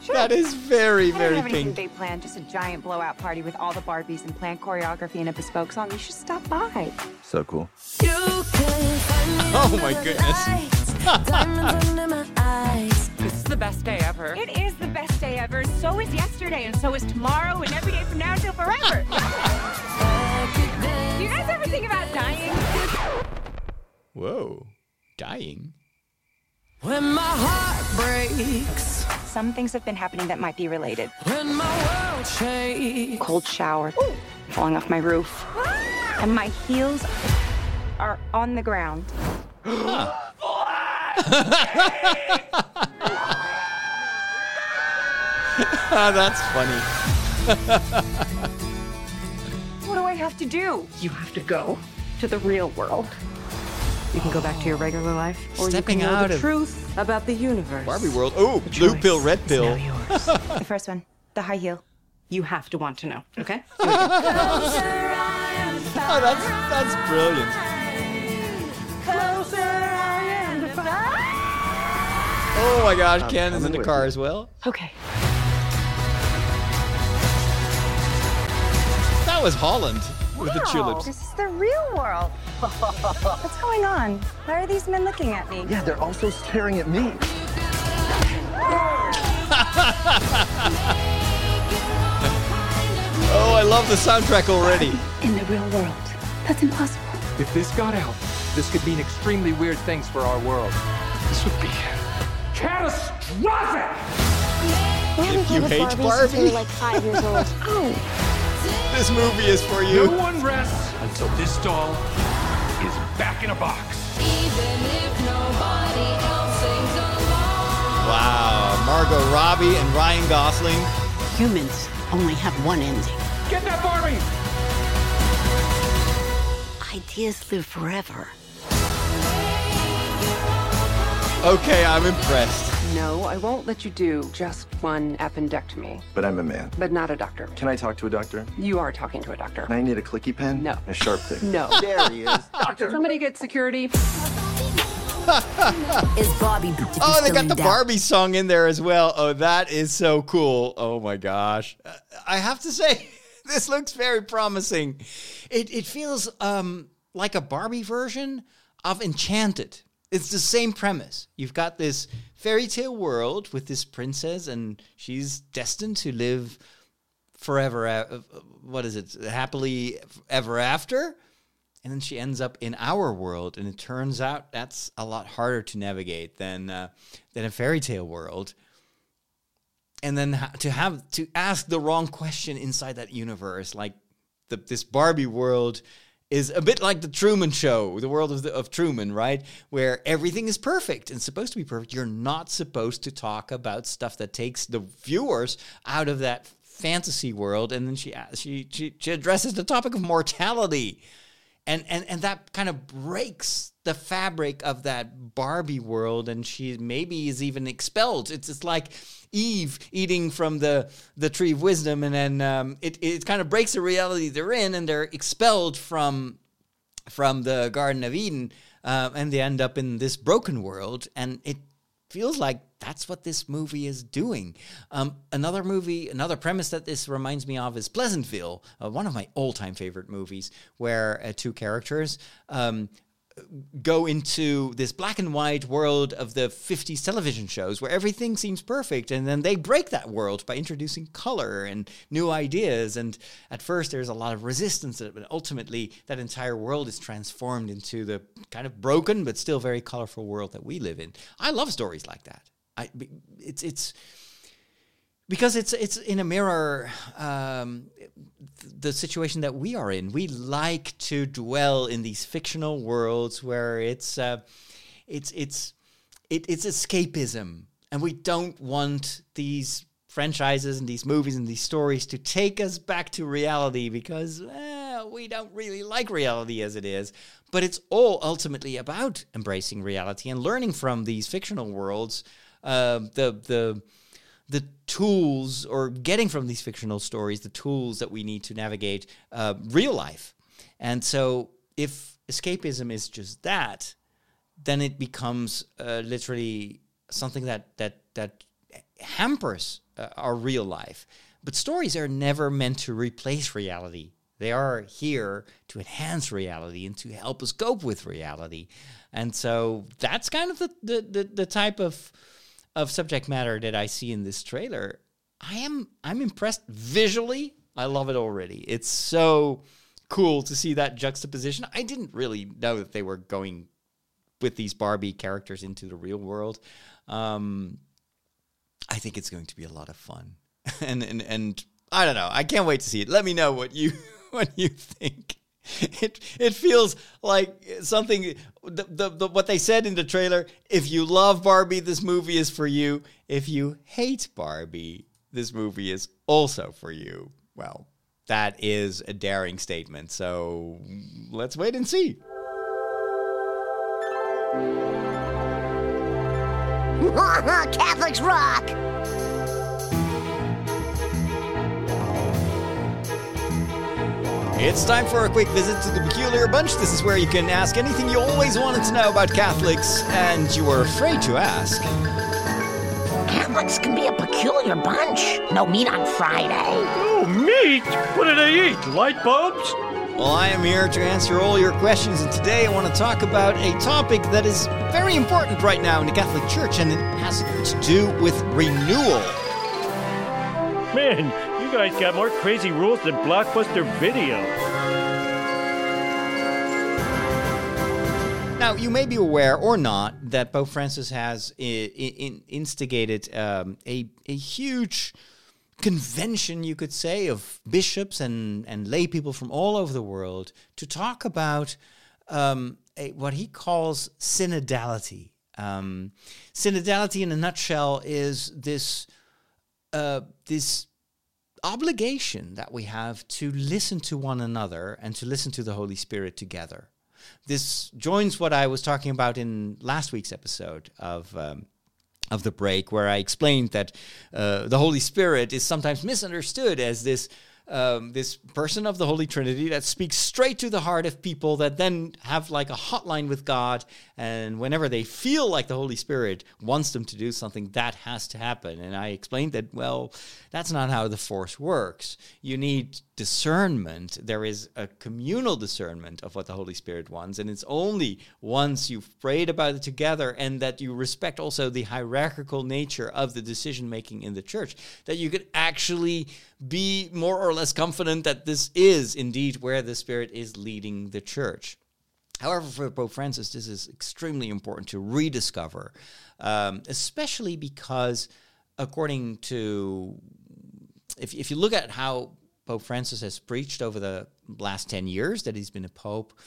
Sure. That is very, I don't very have anything pink. big planned, just a giant blowout party with all the Barbies and planned choreography and a bespoke song. You should stop by. So cool. Oh my goodness. This is the best day ever. It is the best day ever. So is yesterday, and so is tomorrow, and every day from now until forever. Do you guys ever think about dying? Whoa. Dying. When my heart breaks, Some things have been happening that might be related. when my world shakes. Cold shower, falling off my roof. and my heels are on the ground. That's funny. What do I have to do? You have to go to the real world. You can go back to your regular life, or Stepping you can know out the of truth about the universe. Barbie World. Oh, The blue choice pill, red is pill. now yours. The first one, the high heel. you have to want to know, okay? Oh, that's that's brilliant. Oh my gosh, I'm Ken is in the car you. as well. Okay. That was Holland with the Wow, tulips. This is the real world. What's going on? Why are these men looking at me? Yeah, they're also staring at me. Oh, I love the soundtrack already. In the real world. That's impossible. If this got out, this could mean extremely weird things for our world. This would be catastrophic! If you hate Barbie, like five years old. Oh. This movie is for No you. one rests until this doll is back in a box. Wow, Margot Robbie and Ryan Gosling. Humans only have one ending. Get that Barbie! Ideas live forever. Okay, I'm impressed. No, I won't let you do just one appendectomy, But I'm a man. but not a doctor. Can I talk to a doctor? You are talking to a doctor. I need a clicky pen. No. A sharp thing. No. There he is. Doctor. Somebody get security. Is Bobby Oh, they got the Barbie song in there as well. Oh, that is so cool. Oh my gosh. Uh, I have to say, this looks very promising. It, it feels um, like a Barbie version of Enchanted. It's the same premise. You've got this fairy tale world with this princess, and she's destined to live forever. a- What is it? Happily ever after? and then she ends up in our world and it turns out that's a lot harder to navigate than uh, than a fairy tale world and then ha- to have to ask the wrong question inside that universe like the, this barbie world is a bit like the truman show the world of, the, of truman right? Where everything is perfect and supposed to be perfect. You're not supposed to talk about stuff that takes the viewers out of that fantasy world. And then she she she, she addresses the topic of mortality and and and that kind of breaks the fabric of that Barbie world, and she maybe is even expelled. It's it's like Eve eating from the the tree of wisdom, and then um, it it kind of breaks the reality they're in, and they're expelled from from the Garden of Eden, uh, and they end up in this broken world, and it feels like that's what this movie is doing. Um, another movie, another premise that this reminds me of is Pleasantville, uh, one of my all-time favorite movies, where uh, two characters. Um, go into this black and white world of the 50s television shows where everything seems perfect and then they break that world by introducing color and new ideas and at first there's a lot of resistance but ultimately that entire world is transformed into the kind of broken but still very colorful world that we live in i love stories like that I, it's it's because it's it's in a mirror um, the situation that we are in. We like to dwell in these fictional worlds where it's uh, it's it's it, it's escapism, and we don't want these franchises and these movies and these stories to take us back to reality because eh, we don't really like reality as it is. But it's all ultimately about embracing reality and learning from these fictional worlds. Uh, the the the tools or getting from these fictional stories the tools that we need to navigate uh, real life. And so, if escapism is just that, then it becomes uh, literally something that that that hampers uh, our real life. But stories are never meant to replace reality. They are here to enhance reality and to help us cope with reality. And so that's kind of the the, the, the type of of subject matter that I see in this trailer. I am I'm impressed visually. I love it already. It's so cool to see that juxtaposition. I didn't really know that they were going with these Barbie characters into the real world. Um, I think it's going to be a lot of fun, and and and I don't know. I can't wait to see it. Let me know what you what you think. it it feels like something the, the, the, what they said in the trailer if you love barbie this movie is for you. If you hate barbie this movie is also for you. Well that is a daring statement so let's wait and see. Catholics rock! It's time for a quick visit to the Peculiar Bunch. This is where you can ask anything you always wanted to know about Catholics and you were afraid to ask. Catholics can be a peculiar bunch. No meat on Friday. Oh, meat? What do they eat? Light bulbs? Well, I am here to answer all your questions, and today I want to talk about a topic that is very important right now in the Catholic Church, and it has to do with renewal. Man, you guys got more crazy rules than Blockbuster Video. Now, you may be aware or not that Pope Francis has instigated um, a, a huge convention, you could say, of bishops and, and lay people from all over the world to talk about um, a, what he calls synodality. Um, synodality, in a nutshell, is this uh, this obligation that we have to listen to one another and to listen to the Holy Spirit together. This joins what I was talking about in last week's episode of. Um, of the break, where I explained that uh, the Holy Spirit is sometimes misunderstood as this um, this person of the Holy Trinity that speaks straight to the heart of people that then have like a hotline with God. And whenever they feel like the Holy Spirit wants them to do something, that has to happen. And I explained that, well, that's not how the Force works. You need discernment. There is a communal discernment of what the Holy Spirit wants. And it's only once you've prayed about it together and that you respect also the hierarchical nature of the decision making in the church that you can actually be more or less confident that this is indeed where the Spirit is leading the church. However, for Pope Francis, this is extremely important to rediscover, um, especially because, according to, if, if you look at how Pope Francis has preached over the last 10 years that he's been a pope,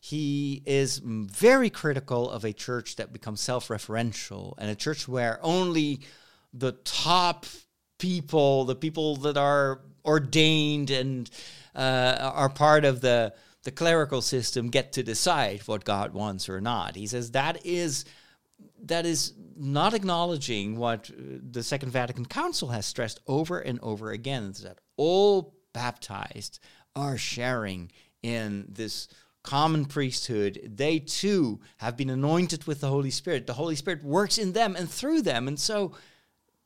he is very critical of a church that becomes self referential and a church where only the top people, the people that are ordained and uh, are part of the the clerical system, get to decide what God wants or not. He says that is that is not acknowledging what the Second Vatican Council has stressed over and over again: that all baptized are sharing in this common priesthood, they too have been anointed with the Holy Spirit. The Holy Spirit works in them and through them. And so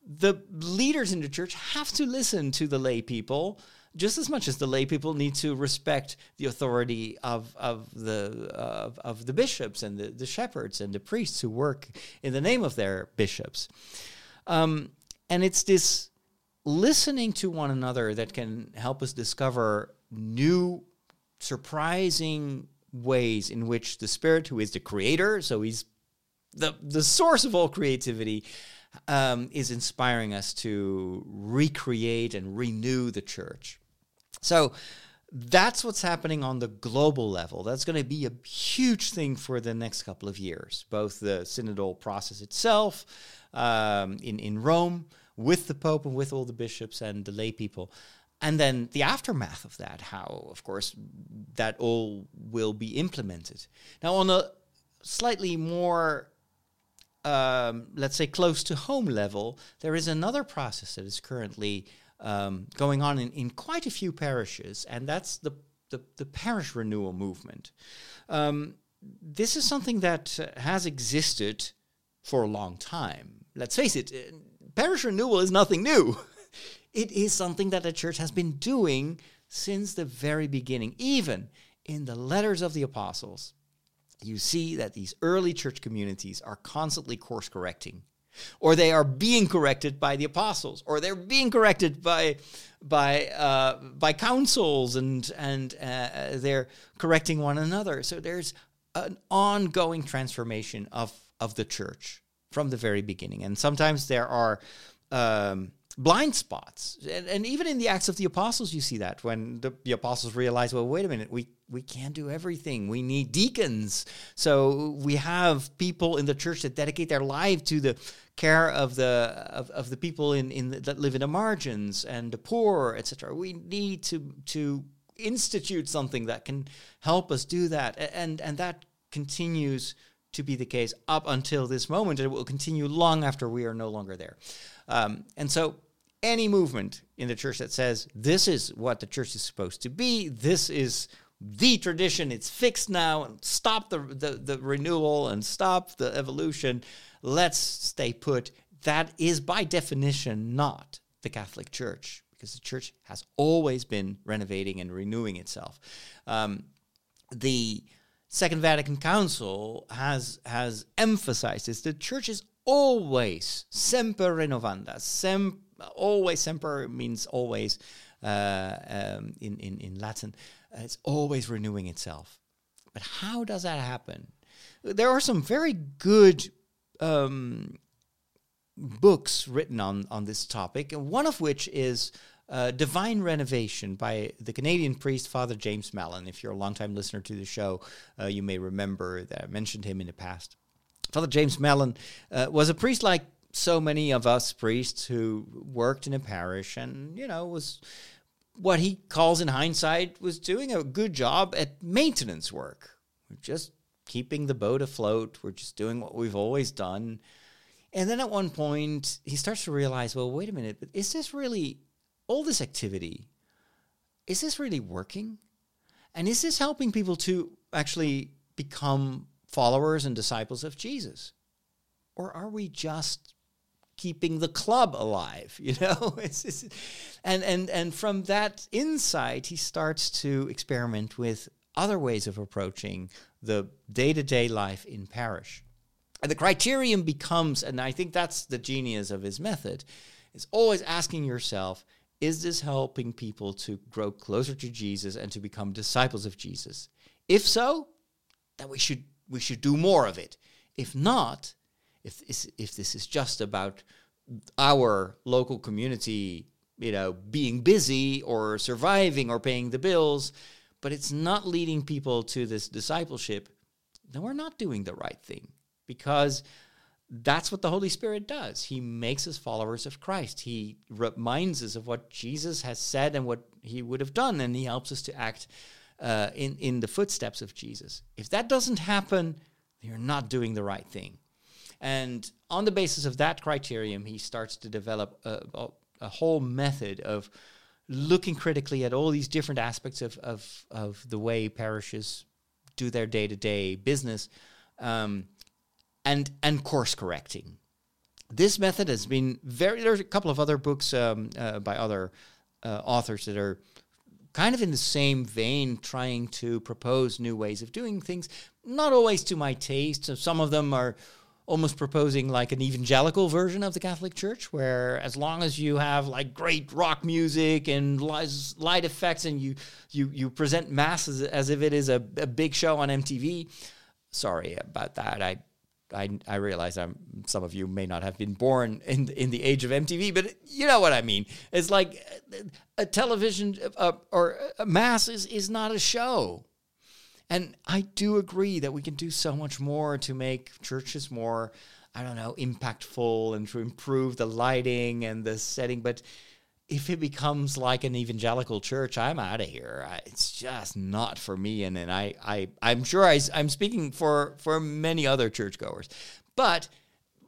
the leaders in the church have to listen to the lay people just as much as the lay people need to respect the authority of, of the of, of the bishops and the, the shepherds and the priests who work in the name of their bishops. Um, and it's this listening to one another that can help us discover new surprising ways in which the spirit who is the creator so he's the the source of all creativity um, is inspiring us to recreate and renew the church so that's what's happening on the global level. That's going to be a huge thing for the next couple of years, both the synodal process itself um, in, in Rome with the Pope and with all the bishops and the lay people. And then the aftermath of that, how, of course, that all will be implemented. Now, on a slightly more, um, let's say, close to home level, there is another process that is currently um, going on in, in quite a few parishes, and that's the, the, the parish renewal movement. Um, this is something that has existed for a long time. Let's face it, parish renewal is nothing new. it is something that the church has been doing since the very beginning, even in the letters of the apostles. You see that these early church communities are constantly course correcting or they are being corrected by the apostles, or they're being corrected by by uh, by councils, and and uh, they're correcting one another. So there's an ongoing transformation of of the church from the very beginning, and sometimes there are. Um, blind spots. And, and, even in the Acts of the Apostles, you see that when the, the, apostles realize, well, wait a minute, we, we can't do everything. We need deacons. So we have people in the church that dedicate their life to the care of the of, of the people in, in the, that live in the margins and the poor, etc. We need to to institute something that can help us do that. And and that continues to be the case up until this moment. It will continue long after we are no longer there. Um, and so any movement in the church that says this is what the church is supposed to be, this is the tradition, it's fixed now, and stop the, the, the renewal and stop the evolution, let's stay put. That is by definition not the Catholic Church because the church has always been renovating and renewing itself. Um, the Second Vatican Council has has emphasized this. The church is always semper renovanda. Sem, always semper means always uh, um, in, in, in Latin. It's always renewing itself. But how does that happen? There are some very good um, books written on, on this topic, and one of which is uh, Divine Renovation by the Canadian priest Father James Mallon. If you're a longtime listener to the show, uh, you may remember that I mentioned him in the past. Father James Mallon uh, was a priest like so many of us priests who worked in a parish and, you know, was what he calls in hindsight was doing a good job at maintenance work. We're just keeping the boat afloat. We're just doing what we've always done. And then at one point, he starts to realize, well, wait a minute, but is this really all this activity, is this really working? And is this helping people to actually become followers and disciples of Jesus? Or are we just keeping the club alive, you know? and, and, and from that insight, he starts to experiment with other ways of approaching the day to day life in parish. And the criterion becomes, and I think that's the genius of his method, is always asking yourself, is this helping people to grow closer to Jesus and to become disciples of Jesus? If so, then we should we should do more of it. If not, if if this is just about our local community, you know, being busy or surviving or paying the bills, but it's not leading people to this discipleship, then we're not doing the right thing because that's what the Holy Spirit does. He makes us followers of Christ. He reminds us of what Jesus has said and what he would have done, and he helps us to act uh, in, in the footsteps of Jesus. If that doesn't happen, you're not doing the right thing. And on the basis of that criterion, he starts to develop a, a, whole method of looking critically at all these different aspects of, of, of the way parishes do their day to day business. Um, and and course correcting. This method has been very. There's a couple of other books um, uh, by other uh, authors that are kind of in the same vein, trying to propose new ways of doing things. Not always to my taste. So some of them are almost proposing like an evangelical version of the Catholic Church, where as long as you have like great rock music and light effects, and you you you present mass as, as if it is a, a big show on MTV. Sorry about that. I I, I realize I'm, some of you may not have been born in in the age of MTV, but you know what I mean. It's like a television uh, or a mass is, is not a show. And I do agree that we can do so much more to make churches more, I don't know, impactful and to improve the lighting and the setting. But if it becomes like an evangelical church, I'm out of here. I, it's just not for me. And, and I, I, I'm sure I, I'm speaking for, for many other churchgoers. But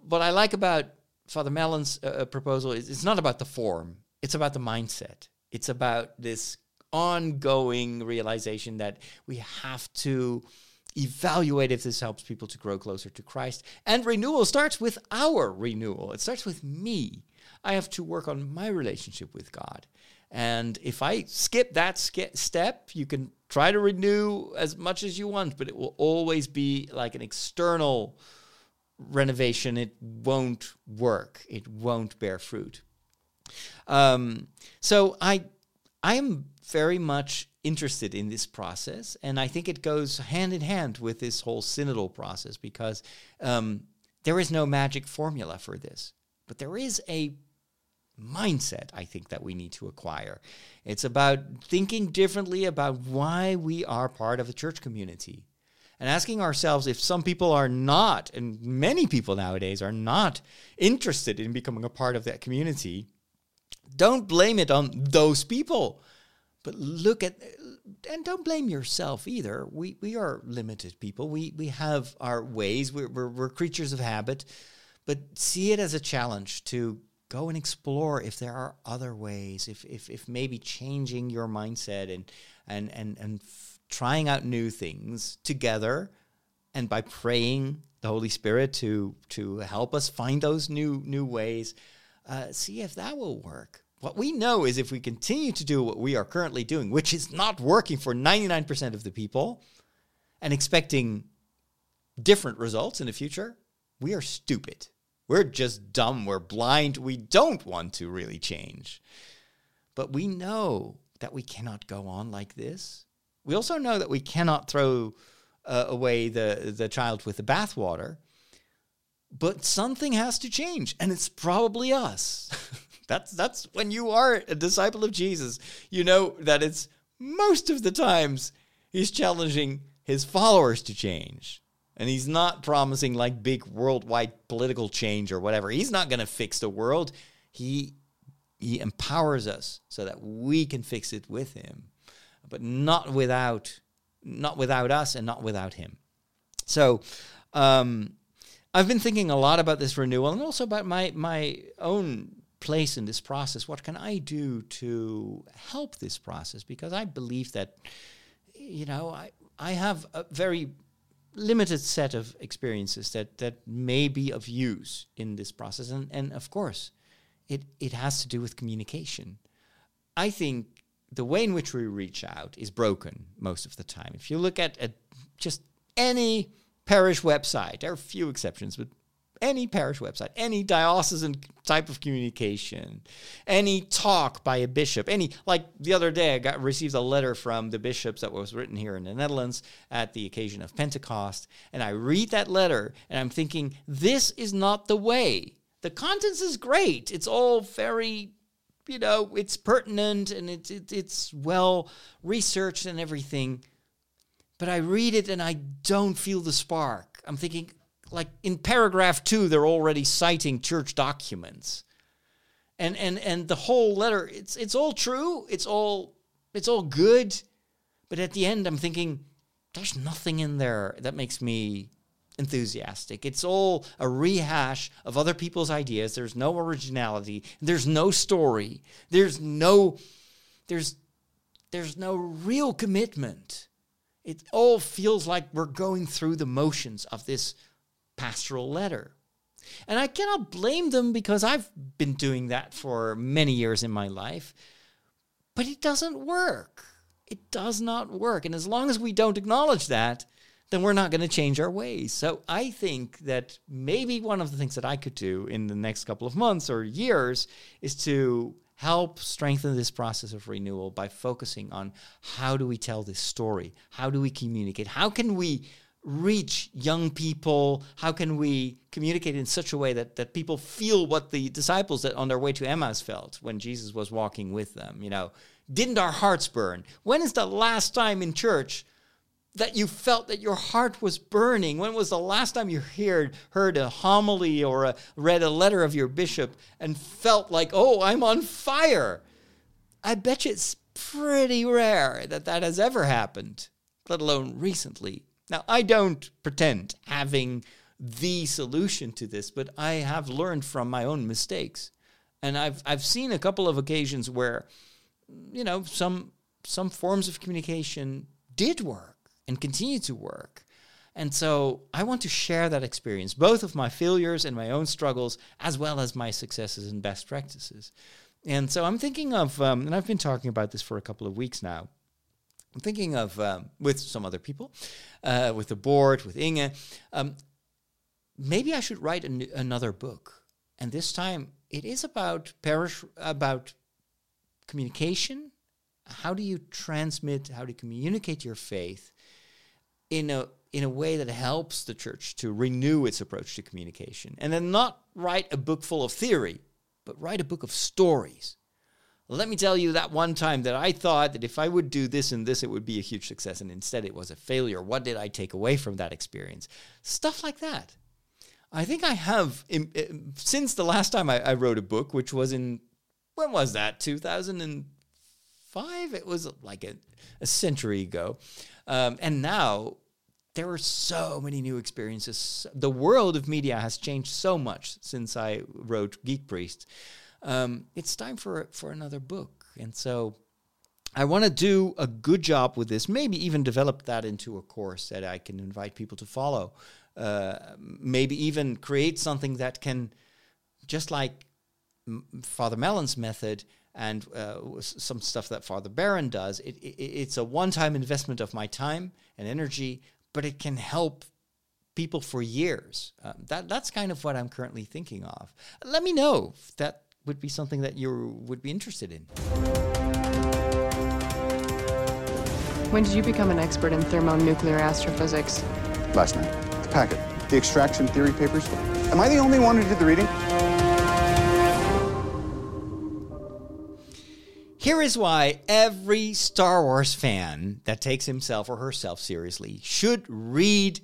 what I like about Father Mallon's uh, uh, proposal is it's not about the form, it's about the mindset. It's about this ongoing realization that we have to evaluate if this helps people to grow closer to Christ. And renewal starts with our renewal, it starts with me. I have to work on my relationship with God. And if I skip that sk- step, you can try to renew as much as you want, but it will always be like an external renovation. It won't work, it won't bear fruit. Um, so I, I am very much interested in this process, and I think it goes hand in hand with this whole synodal process because um, there is no magic formula for this, but there is a mindset I think that we need to acquire. It's about thinking differently about why we are part of the church community and asking ourselves if some people are not, and many people nowadays are not interested in becoming a part of that community. Don't blame it on those people, but look at and don't blame yourself either. We we are limited people. We we have our ways. We're, we're, we're creatures of habit, but see it as a challenge to go and explore if there are other ways. If if if maybe changing your mindset and and and and f- trying out new things together, and by praying the Holy Spirit to to help us find those new new ways. Uh, see if that will work. What we know is if we continue to do what we are currently doing, which is not working for 99% of the people, and expecting different results in the future, we are stupid. We're just dumb. We're blind. We don't want to really change. But we know that we cannot go on like this. We also know that we cannot throw uh, away the, the child with the bathwater. But something has to change, and it's probably us. That's that's when you are a disciple of Jesus. You know that it's most of the times he's challenging his followers to change. And he's not promising like big worldwide political change or whatever. He's not going to fix the world. He he empowers us so that we can fix it with him. But not without not without us and not without him. So um, I've been thinking a lot about this renewal and also about my my own place in this process? What can I do to help this process? Because I believe that, you know, I, I have a very limited set of experiences that, that may be of use in this process. And, and of course, it, it has to do with communication. I think the way in which we reach out is broken most of the time. If you look at, at just any parish website, there are few exceptions, but any parish website, any diocesan type of communication, any talk by a bishop, any like the other day I got received a letter from the bishops that was written here in the Netherlands at the occasion of Pentecost, and I read that letter and I'm thinking this is not the way. The contents is great. It's all very you know, it's pertinent and it's it, it's well researched and everything. But I read it and I don't feel the spark. I'm thinking, like in paragraph two, they're already citing church documents. And and and the whole letter, it's it's all true, it's all it's all good. But at the end I'm thinking, there's nothing in there that makes me enthusiastic. It's all a rehash of other people's ideas. There's no originality. There's no story. There's no there's there's no real commitment. It all feels like we're going through the motions of this pastoral letter. And I cannot blame them because I've been doing that for many years in my life. But it doesn't work. It does not work. And as long as we don't acknowledge that, then we're not going to change our ways. So I think that maybe one of the things that I could do in the next couple of months or years is to help strengthen this process of renewal by focusing on how do we tell this story? How do we communicate? How can we reach young people? How can we communicate in such a way that, that people feel what the disciples that on their way to Emmaus felt when Jesus was walking with them? You know, didn't our hearts burn? When is the last time in church that you felt that your heart was burning? When was the last time you heard heard a homily or a, read a letter of your bishop and felt like, oh, I'm on fire? I bet you it's pretty rare that that has ever happened, let alone recently. Now, I don't pretend having the solution to this, but I have learned from my own mistakes. And I've I've seen a couple of occasions where you know, some some forms of communication did work and continue to work. And so I want to share that experience, both of my failures and my own struggles, as well as my successes and best practices. And so I'm thinking of, um, and I've been talking about this for a couple of weeks now. I'm thinking of um, with some other people, uh, with the board, with Inge. Um, maybe I should write another book, and this time it is about parish about communication. How do you transmit? How do you communicate your faith in a in a way that helps the church to renew its approach to communication, and then not write a book full of theory, but write a book of stories. Let me tell you that one time that I thought that if I would do this and this, it would be a huge success, and instead it was a failure. What did I take away from that experience? Stuff like that. I think I have, since the last time I, I wrote a book, which was in, when was that? 2005? It was like a, a century ago. Um, and now there are so many new experiences. The world of media has changed so much since I wrote Geek Priest um, it's time for for another book. And so I want to do a good job with this, maybe even develop that into a course that I can invite people to follow. Uh, maybe even create something that can, just like Father Mallon's method and uh, some stuff that Father Barron does, it, it, it's a one time investment of my time and energy, but it can help people for years. Uh, that, that's kind of what I'm currently thinking of. Let me know that would be something that you would be interested in. When did you become an expert in thermonuclear astrophysics? Last night. The packet. The extraction theory papers. Am I the only one who did the reading? Here is why every Star Wars fan that takes himself or herself seriously should read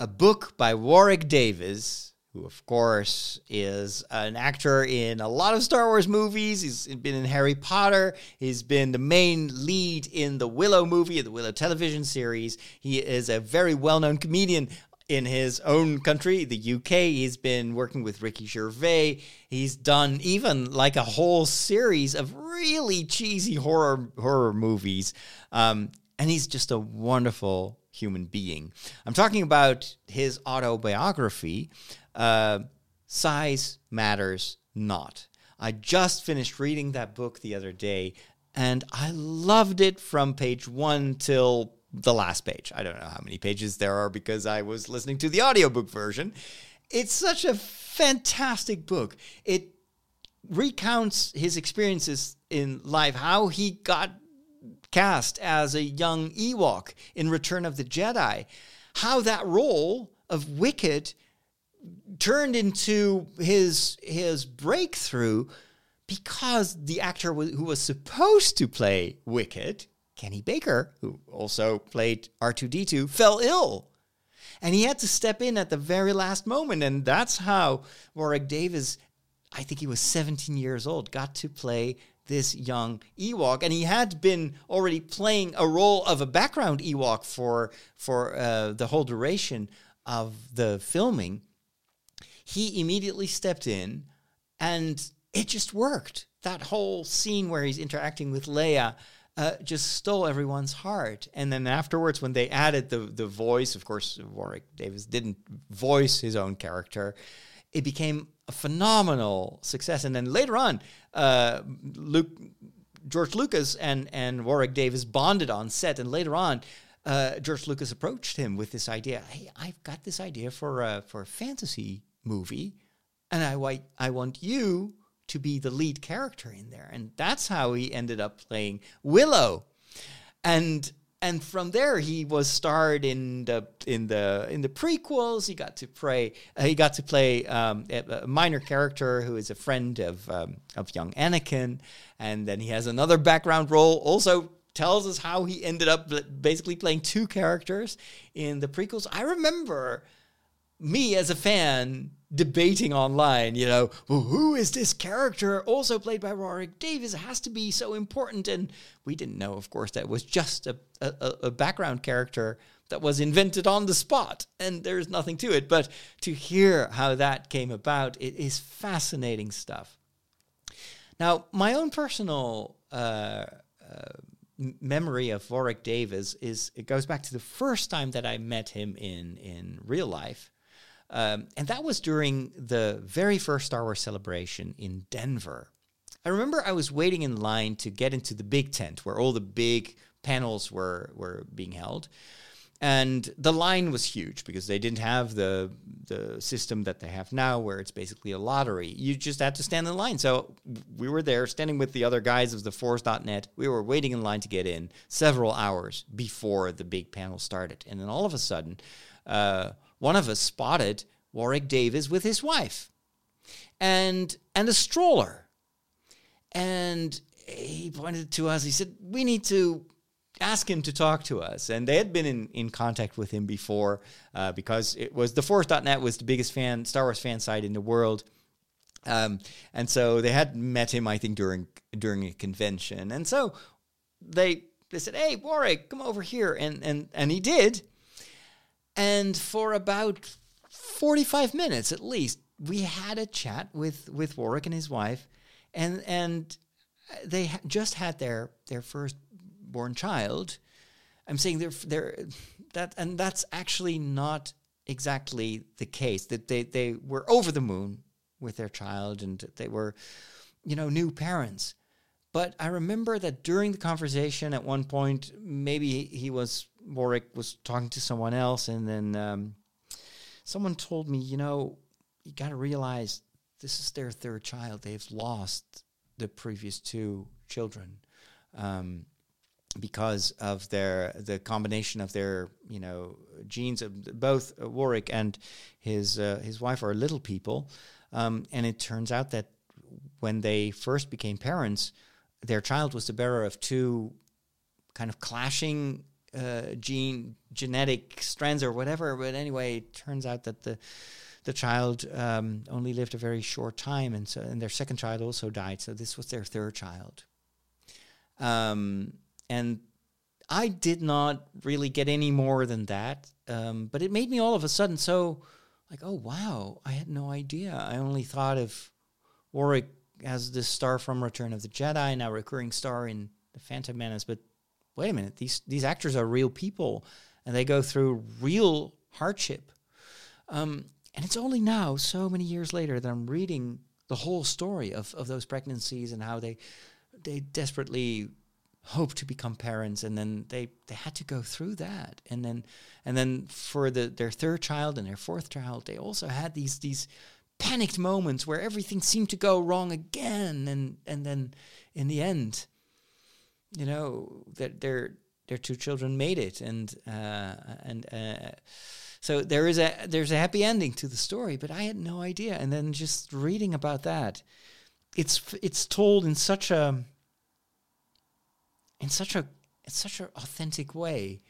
a book by Warwick Davis who, of course, is an actor in a lot of Star Wars movies. He's been in Harry Potter. He's been the main lead in the Willow movie, the Willow television series. He is a very well known comedian in his own country, the UK. He's been working with Ricky Gervais. He's done even like a whole series of really cheesy horror horror movies. Um, and he's just a wonderful human being. I'm talking about his autobiography, uh, size matters not. I just finished reading that book the other day and I loved it from page one till the last page. I don't know how many pages there are because I was listening to the audiobook version. It's such a fantastic book. It recounts his experiences in life, how he got cast as a young Ewok in Return of the Jedi, how that role of Wicket turned into his his breakthrough because the actor who was supposed to play Wicket, Kenny Baker, who also played R2D2, fell ill. And he had to step in at the very last moment. And that's how Warwick Davis, I think he was 17 years old, got to play this young Ewok. And he had been already playing a role of a background Ewok for, for uh, the whole duration of the filming he immediately stepped in and it just worked. That whole scene where he's interacting with Leia uh, just stole everyone's heart. And then afterwards, when they added the the voice, of course, Warwick Davis didn't voice his own character. It became a phenomenal success. And then later on, uh, Luke, George Lucas and and Warwick Davis bonded on set. And later on, uh, George Lucas approached him with this idea. Hey, I've got this idea for a, for a fantasy movie, and I want I want you to be the lead character in there, and that's how he ended up playing Willow, and and from there he was starred in the in the in the prequels. He got to play uh, he got to play um, a, minor character who is a friend of um, of young Anakin, and then he has another background role. Also tells us how he ended up basically playing two characters in the prequels. I remember me as a fan debating online, you know, well, who is this character also played by Warwick Davis? Has to be so important. And we didn't know, of course, that was just a, a, a background character that was invented on the spot. And there's nothing to it. But to hear how that came about, it is fascinating stuff. Now, my own personal uh, uh, memory of Warwick Davis is it goes back to the first time that I met him in in real life. Um, and that was during the very first Star Wars celebration in Denver. I remember I was waiting in line to get into the big tent where all the big panels were, were being held. And the line was huge because they didn't have the the system that they have now, where it's basically a lottery. You just had to stand in line. So we were there, standing with the other guys of the Force.net. We were waiting in line to get in several hours before the big panel started. And then all of a sudden, uh, one of us spotted Warwick Davis with his wife. and and a stroller. And he pointed to us. He said, "We need to ask him to talk to us." And they had been in, in contact with him before uh, because it was the Force.net was the biggest fan Star Wars fan site in the world. Um, and so they had met him, I think, during during a convention. And so they they said, "Hey, Warwick, come over here," and and and he did. And for about forty five minutes at least, we had a chat with with Warwick and his wife, and and they ha- just had their their first born child. I'm saying they're they're that, and that's actually not exactly the case. That they they were over the moon with their child, and they were, you know, new parents. But I remember that during the conversation, at one point, maybe he was Warwick was talking to someone else, and then um, someone told me, you know, you got to realize this is their third child. They've lost the previous two children um, because of their the combination of their you know genes. Of both Warwick and his uh, his wife are little people, um, and it turns out that when they first became parents, their child was the bearer of two kind of clashing uh, gene genetic strands or whatever. But anyway, it turns out that the the child um, only lived a very short time, and so and their second child also died. So this was their third child. Um, and I did not really get any more than that, um, but it made me all of a sudden so like, oh wow, I had no idea. I only thought of Warwick as this star from Return of the Jedi, now recurring star in the Phantom Menace. But wait a minute, these these actors are real people, and they go through real hardship. Um, and it's only now, so many years later, that I'm reading the whole story of, of those pregnancies and how they they desperately hope to become parents and then they, they had to go through that. And then and then for the their third child and their fourth child, they also had these these panicked moments where everything seemed to go wrong again and and then in the end, you know, that their their two children made it and uh, and uh, so there is a there's a happy ending to the story, but I had no idea. And then just reading about that, it's it's told in such a in such a in such an authentic way,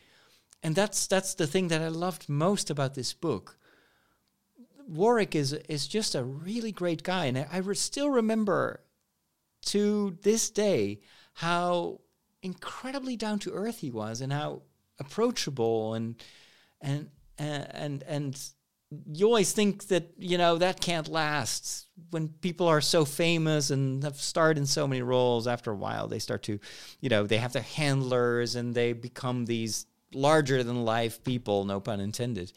and that's that's the thing that I loved most about this book. Warwick is is just a really great guy, and I, I re- still remember to this day how incredibly down to earth he was, and how approachable and and and and you always think that you know that can't last when people are so famous and have starred in so many roles. After a while they start to you know they have their handlers and they become these larger than life people no pun intended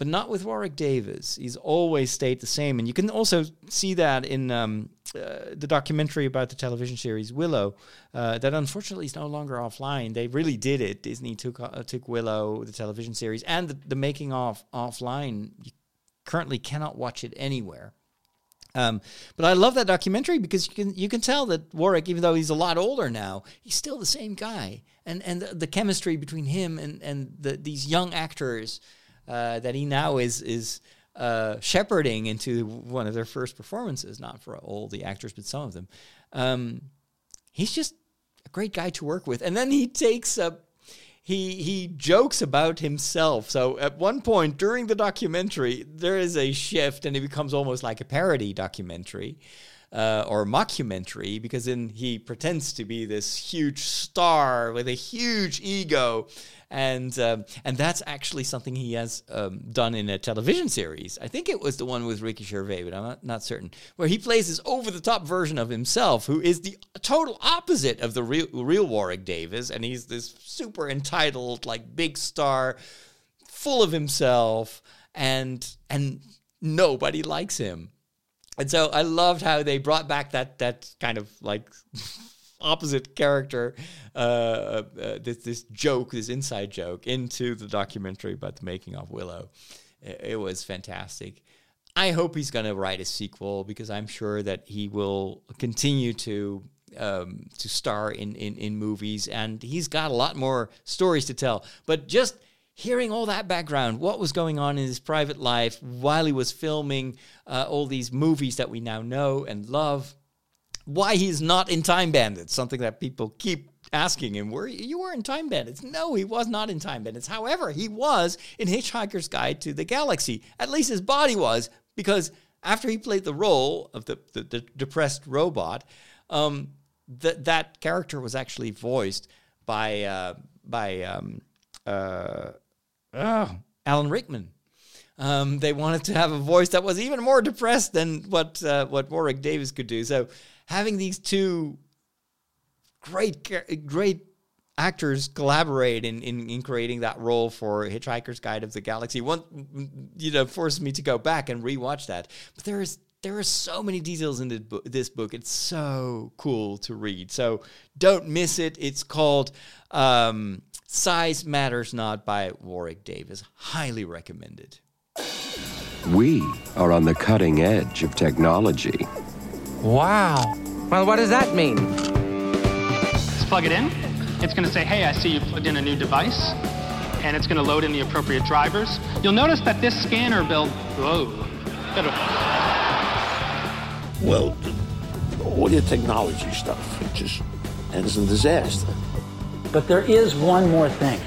but not with Warwick Davis. He's always stayed the same, and you can also see that in um, uh, the documentary about the television series Willow. Uh, that unfortunately is no longer offline. They really did it. Disney took uh, took Willow, the television series, and the, the making of offline. You currently cannot watch it anywhere. Um, but I love that documentary because you can you can tell that Warwick, even though he's a lot older now, he's still the same guy, and and the, the chemistry between him and and the, these young actors uh, that he now is is uh, shepherding into one of their first performances, not for all the actors, but some of them. Um, he's just a great guy to work with, and then he takes up. He he jokes about himself. So at one point during the documentary, there is a shift, and it becomes almost like a parody documentary. Uh, or mockumentary because then he pretends to be this huge star with a huge ego and um, and that's actually something he has um, done in a television series. I think it was the one with Ricky Gervais, but I'm not, not certain. Where he plays this over the top version of himself, who is the total opposite of the real real Warwick Davis, and he's this super entitled, like big star, full of himself, and and nobody likes him. And so I loved how they brought back that that kind of like opposite character, uh, uh, this this joke, this inside joke, into the documentary about the making of Willow. It, it was fantastic. I hope he's going to write a sequel because I'm sure that he will continue to um, to star in, in in movies, and he's got a lot more stories to tell. But just hearing all that background, what was going on in his private life while he was filming uh, all these movies that we now know and love, why he's not in Time Bandits, something that people keep asking him, were you were in Time Bandits? No, he was not in Time Bandits. However, he was in Hitchhiker's Guide to the Galaxy. At least his body was, because after he played the role of the, the, the depressed robot, um, that that character was actually voiced by uh, by um, uh, oh, Alan Rickman. Um, they wanted to have a voice that was even more depressed than what uh, what Warwick Davis could do. So having these two great great actors collaborate in, in, in creating that role for Hitchhiker's Guide of the Galaxy. One, you know, forced me to go back and rewatch that. But there is there are so many details in this book, this book. It's so cool to read. So don't miss it. It's called um, Size Matters Not by Warwick Davis. Highly recommended. We are on the cutting edge of technology. Wow. Well, what does that mean? Let's plug it in. It's going to say, hey, I see you plugged in a new device. And it's going to load in the appropriate drivers. You'll notice that this scanner build, whoa. Well, all your technology stuff, it just ends in disaster. But there is one more thing.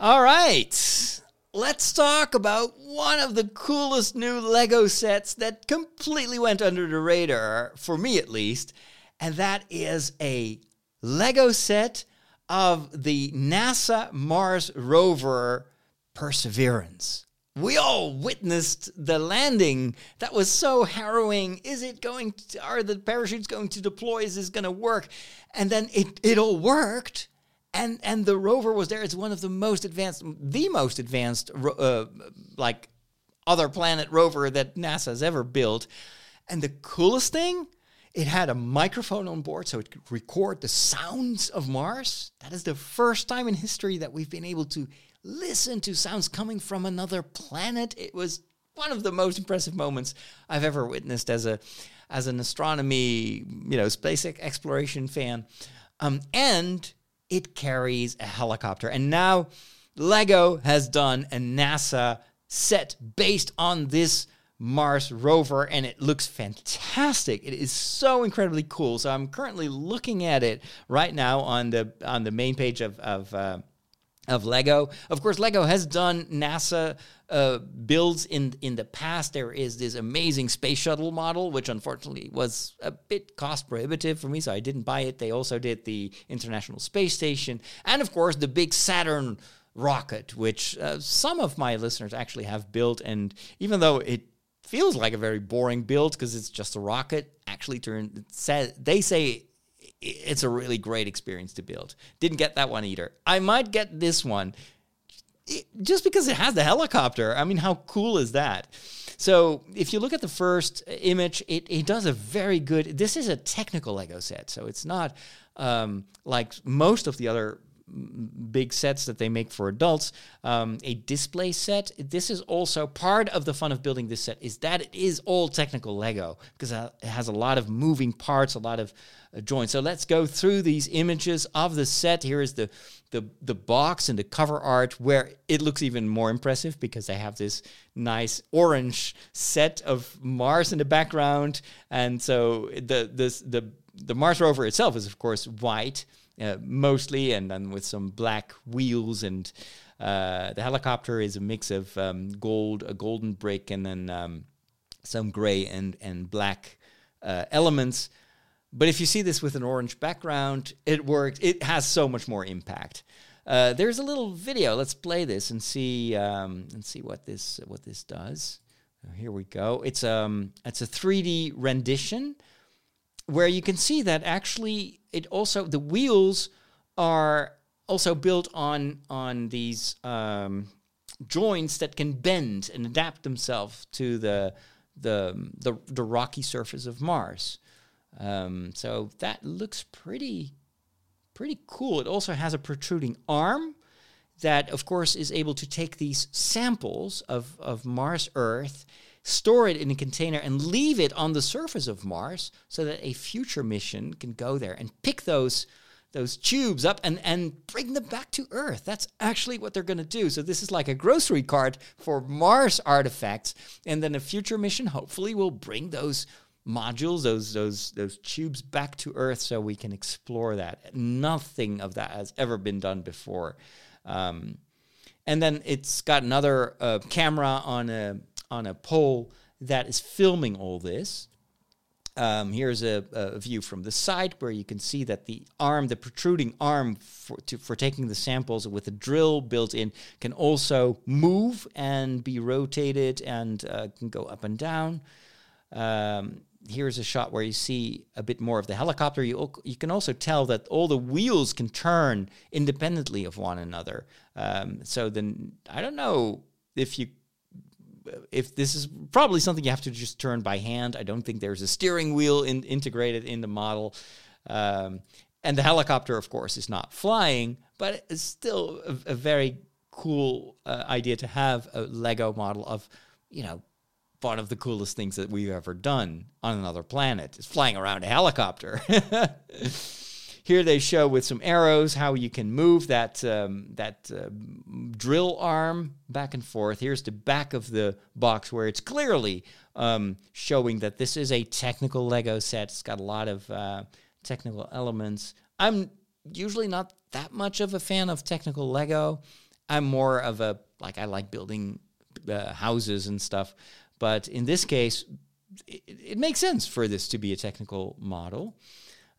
All right. Let's talk about one of the coolest new Lego sets that completely went under the radar, for me at least, and that is a Lego set of the NASA Mars rover Perseverance we all witnessed the landing. That was so harrowing. Is it going to, are the parachutes going to deploy? Is this going to work? And then it, it all worked. And, and the rover was there. It's one of the most advanced, the most advanced, uh, like other planet rover that NASA has ever built. And the coolest thing, it had a microphone on board so it could record the sounds of Mars. That is the first time in history that we've been able to listen to sounds coming from another planet. It was one of the most impressive moments I've ever witnessed as a as an astronomy, you know, space exploration fan. Um, and it carries a helicopter. And now Lego has done a NASA set based on this Mars rover, and it looks fantastic. It is so incredibly cool. So I'm currently looking at it right now on the on the main page of of uh, of Lego. Of course, Lego has done NASA uh, builds in in the past. There is this amazing space shuttle model, which unfortunately was a bit cost prohibitive for me, so I didn't buy it. They also did the International Space Station, and of course the big Saturn rocket, which uh, some of my listeners actually have built. And even though it feels like a very boring build because it's just a rocket, actually turned they say it's a really great experience to build. Didn't get that one either. I might get this one just because it has the helicopter. I mean, how cool is that? So if you look at the first image, it, it does a very good. This is a technical Lego set, so it's not um, like most of the other big sets that they make for adults um, a display set this is also part of the fun of building this set is that it is all technical lego because it has a lot of moving parts a lot of joints. So let's go through these images of the set. Here is the, the, the box and the cover art where it looks even more impressive because they have this nice orange set of Mars in the background. And so the, this, the, the Mars rover itself is, of course, white uh, mostly, and then with some black wheels. And uh, the helicopter is a mix of um, gold, a golden brick, and then um, some gray and, and black uh, elements. But if you see this with an orange background, it works. It has so much more impact. Uh, there's a little video. Let's play this and see um, and see what this what this does. Here we go. It's um it's a 3D rendition where you can see that actually it also the wheels are also built on on these um, joints that can bend and adapt themselves to the the the, the rocky surface of Mars. Um, so that looks pretty, pretty cool. It also has a protruding arm that, of course, is able to take these samples of, of Mars Earth, store it in a container, and leave it on the surface of Mars so that a future mission can go there and pick those those tubes up and, and bring them back to Earth. That's actually what they're going to do. So this is like a grocery cart for Mars artifacts. And then a future mission hopefully will bring those modules, those those those tubes back to Earth so we can explore that. Nothing of that has ever been done before. Um, and then it's got another uh, camera on a on a pole that is filming all this. Um, here's a, a, view from the side where you can see that the arm, the protruding arm for, to, for taking the samples with a drill built in, can also move and be rotated and uh, can go up and down. Um, here's a shot where you see a bit more of the helicopter. You, you can also tell that all the wheels can turn independently of one another. Um, so then I don't know if you if this is probably something you have to just turn by hand. I don't think there's a steering wheel in, integrated in the model. Um, and the helicopter, of course, is not flying, but it's still a, a very cool uh, idea to have a Lego model of, you know, one of the coolest things that we've ever done on another planet is flying around a helicopter. Here they show with some arrows how you can move that um, that uh, drill arm back and forth. Here's the back of the box where it's clearly um, showing that this is a technical Lego set. It's got a lot of uh, technical elements. I'm usually not that much of a fan of technical Lego. I'm more of a like I like building uh, houses and stuff. But in this case, it, it makes sense for this to be a technical model.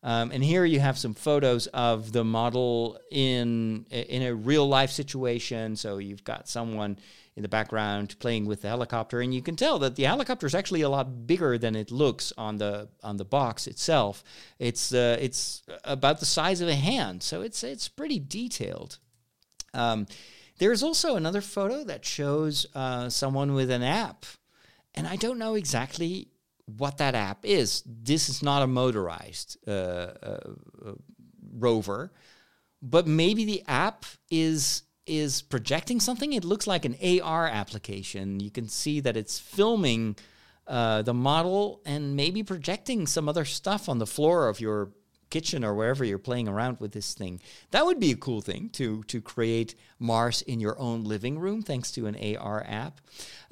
Um, and here you have some photos of the model in in a real life situation. So you've got someone in the background playing with the helicopter, and you can tell that the helicopter is actually a lot bigger than it looks on the on the box itself. It's uh, it's about the size of a hand, so it's it's pretty detailed. Um, there's also another photo that shows uh, someone with an app, and I don't know exactly what that app is. This is not a motorized uh, uh, uh, rover, but maybe the app is is projecting something. It looks like an AR application. You can see that it's filming uh, the model and maybe projecting some other stuff on the floor of your kitchen or wherever you're playing around with this thing. That would be a cool thing to to create Mars in your own living room thanks to an AR app.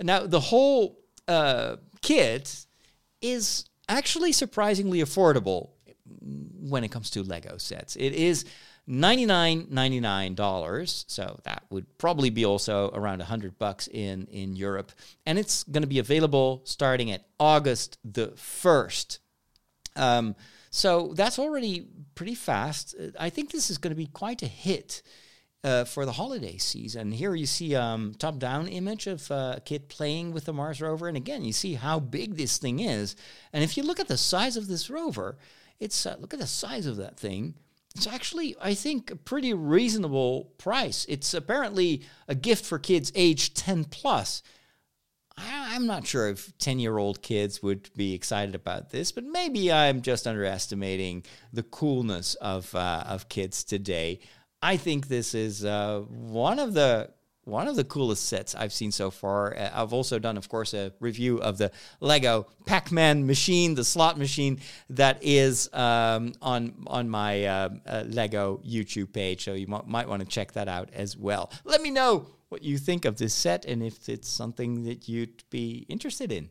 Now the whole uh, kit is actually surprisingly affordable when it comes to Lego sets. It is $99.99, so that would probably be also around 100 bucks in in Europe, and it's going to be available starting at August the 1st. Um, so that's already pretty fast. I think this is going to be quite a hit uh, for the holiday season. Here you see a um, top-down image of uh, a kid playing with the Mars rover, and again you see how big this thing is. And if you look at the size of this rover, it's uh, look at the size of that thing. It's actually, I think, a pretty reasonable price. It's apparently a gift for kids age 10 plus. I, I'm not sure if 10 year old kids would be excited about this, but maybe I'm just underestimating the coolness of, uh, of kids today. I think this is uh, one of the one of the coolest sets I've seen so far. Uh, I've also done, of course, a review of the Lego Pac-Man machine, the slot machine that is um, on on my uh, uh, Lego YouTube page. So you m- might want to check that out as well. Let me know what you think of this set and if it's something that you'd be interested in.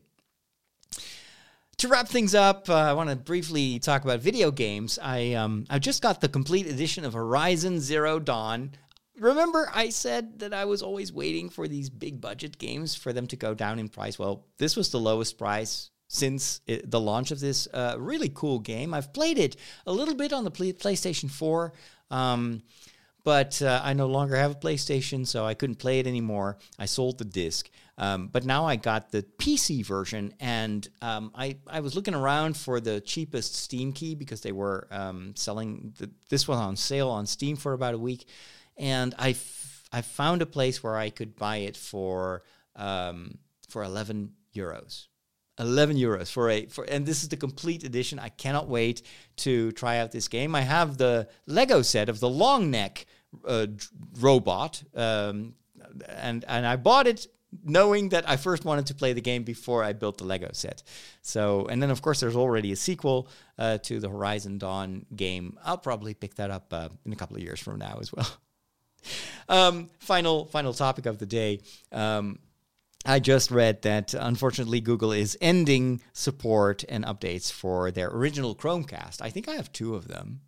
To wrap things up, uh, I want to briefly talk about video games. I um, I just got the complete edition of Horizon Zero Dawn. Remember, I said that I was always waiting for these big budget games for them to go down in price. Well, this was the lowest price since it, the launch of this uh, really cool game. I've played it a little bit on the PlayStation 4. Um, but uh, I no longer have a PlayStation, so I couldn't play it anymore. I sold the disc. Um, but now I got the PC version, and um, I, I was looking around for the cheapest Steam key because they were um, selling the, this one on sale on Steam for about a week. And I, f- I found a place where I could buy it for, um, for 11 euros. 11 euros for a for and this is the complete edition i cannot wait to try out this game i have the lego set of the long neck uh, robot, um, and and I bought it knowing that I first wanted to play the game before I built the Lego set. So, and then of course there's already a sequel uh, to the Horizon Dawn game. I'll probably pick that up uh, in a couple of years from now as well. um, final final topic of the day. Um, I just read that unfortunately Google is ending support and updates for their original Chromecast. I think I have two of them.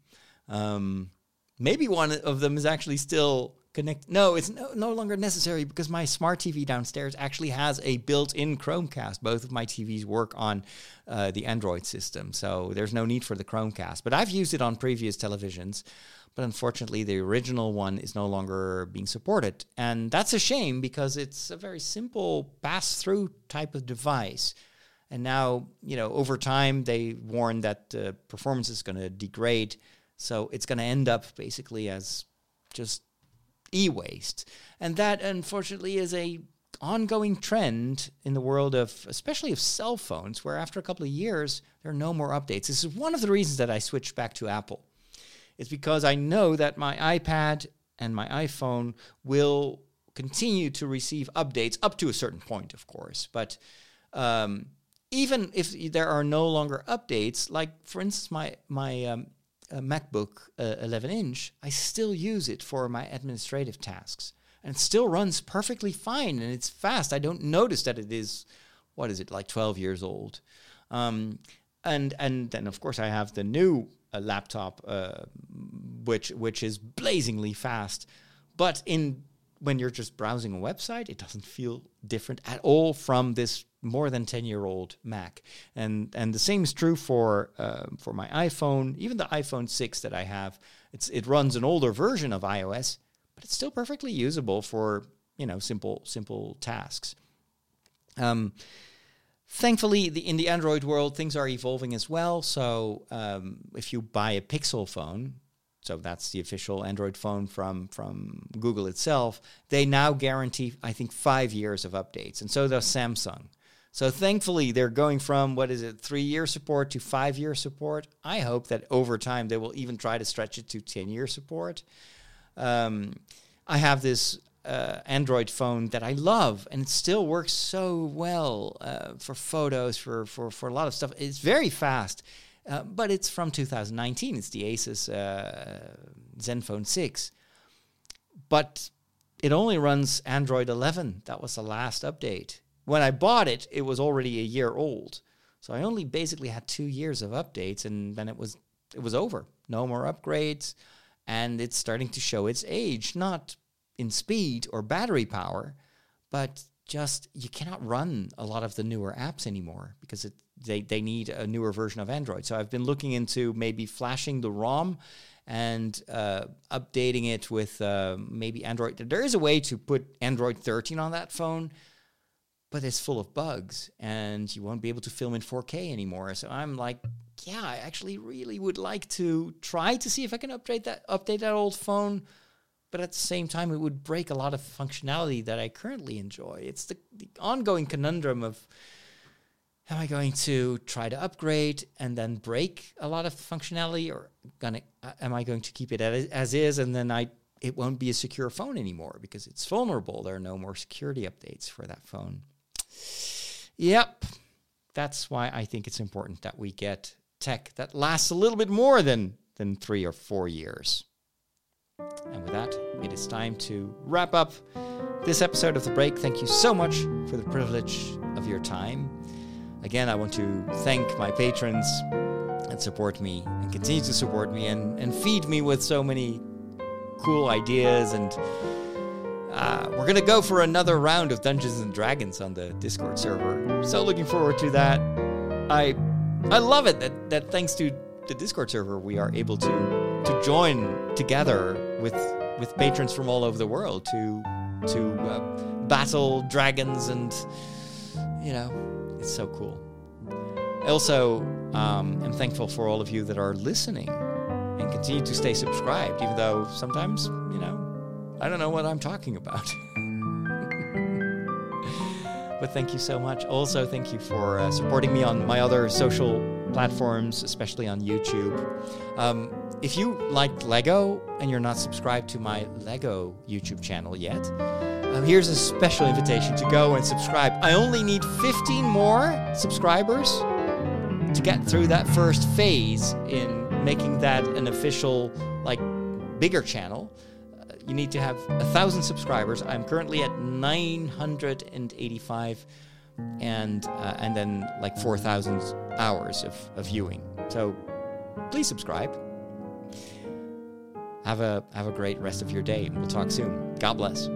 Um, maybe one of them is actually still connect. No, it's no, no longer necessary because my smart TV downstairs actually has a built-in Chromecast. Both of my TVs work on uh, the Android system, so there's no need for the Chromecast. But I've used it on previous televisions. But unfortunately, the original one is no longer being supported. And that's a shame because it's a very simple pass through type of device. And now, you know, over time, they warn that the performance is going to degrade. So it's going to end up basically as just e-waste. And that unfortunately is a ongoing trend in the world of especially of cell phones where after a couple of years there are no more updates. This is one of the reasons that I switched back to Apple. It's because I know that my iPad and my iPhone will continue to receive updates up to a certain point, of course. But um, even if there are no longer updates, like for instance, my my um, MacBook uh, 11 inch, I still use it for my administrative tasks, and it still runs perfectly fine and it's fast. I don't notice that it is, what is it, like 12 years old. Um, and and then of course I have the new uh, laptop, uh, which which is blazingly fast, but in when you're just browsing a website, it doesn't feel different at all from this more than 10 year old Mac. And and the same is true for uh, for my iPhone, even the iPhone 6 that I have. It's it runs an older version of iOS, but it's still perfectly usable for, you know, simple simple tasks. Um, thankfully, the, in the Android world, things are evolving as well. So um, if you buy a Pixel phone, so that's the official Android phone from from Google itself. They now guarantee, I think, five years of updates, and so does Samsung. So thankfully, they're going from what is it, three year support to five year support. I hope that over time they will even try to stretch it to ten year support. Um, I have this uh, Android phone that I love, and it still works so well uh, for photos, for, for for a lot of stuff. It's very fast. Uh, but it's from 2019. It's the Asus uh, Zenfone 6. But it only runs Android 11. That was the last update. When I bought it, it was already a year old. So I only basically had two years of updates, and then it was it was over. No more upgrades, and it's starting to show its age, not in speed or battery power, but just you cannot run a lot of the newer apps anymore because it they, they need a newer version of Android. So I've been looking into maybe flashing the ROM and uh, updating it with uh, maybe Android. There is a way to put Android 13 on that phone, but it's full of bugs and you won't be able to film in 4K anymore. So I'm like, yeah, I actually really would like to try to see if I can update that update that old phone. But at the same time, it would break a lot of functionality that I currently enjoy. It's the, the ongoing conundrum of am I going to try to upgrade and then break a lot of functionality, or gonna uh, am I going to keep it as, as is and then I it won't be a secure phone anymore because it's vulnerable. There are no more security updates for that phone. Yep, that's why I think it's important that we get tech that lasts a little bit more than than three or four years. And with that, it is time to wrap up this episode of The Break. Thank you so much for the privilege of your time. Again, I want to thank my patrons that support me and continue to support me and, and feed me with so many cool ideas. And uh, we're going to go for another round of Dungeons and Dragons on the Discord server. So looking forward to that. I I love it that, that thanks to the Discord server, we are able to to join together with with patrons from all over the world to to uh, battle dragons and you know it's so cool. I also um, am thankful for all of you that are listening and continue to stay subscribed, even though sometimes, you know, I don't know what I'm talking about. but thank you so much. Also, thank you for uh, supporting me on my other social platforms, especially on YouTube. Um, if you like Lego and you're not subscribed to my Lego YouTube channel yet, um, here's a special invitation to go and subscribe. I only need 15 more subscribers to get through that first phase in making that an official, like, bigger channel. You need to have a thousand subscribers. I'm currently at 985 and uh, and then like 4,000 hours of, of viewing. So please subscribe. Have a have a great rest of your day. We'll talk soon. God bless.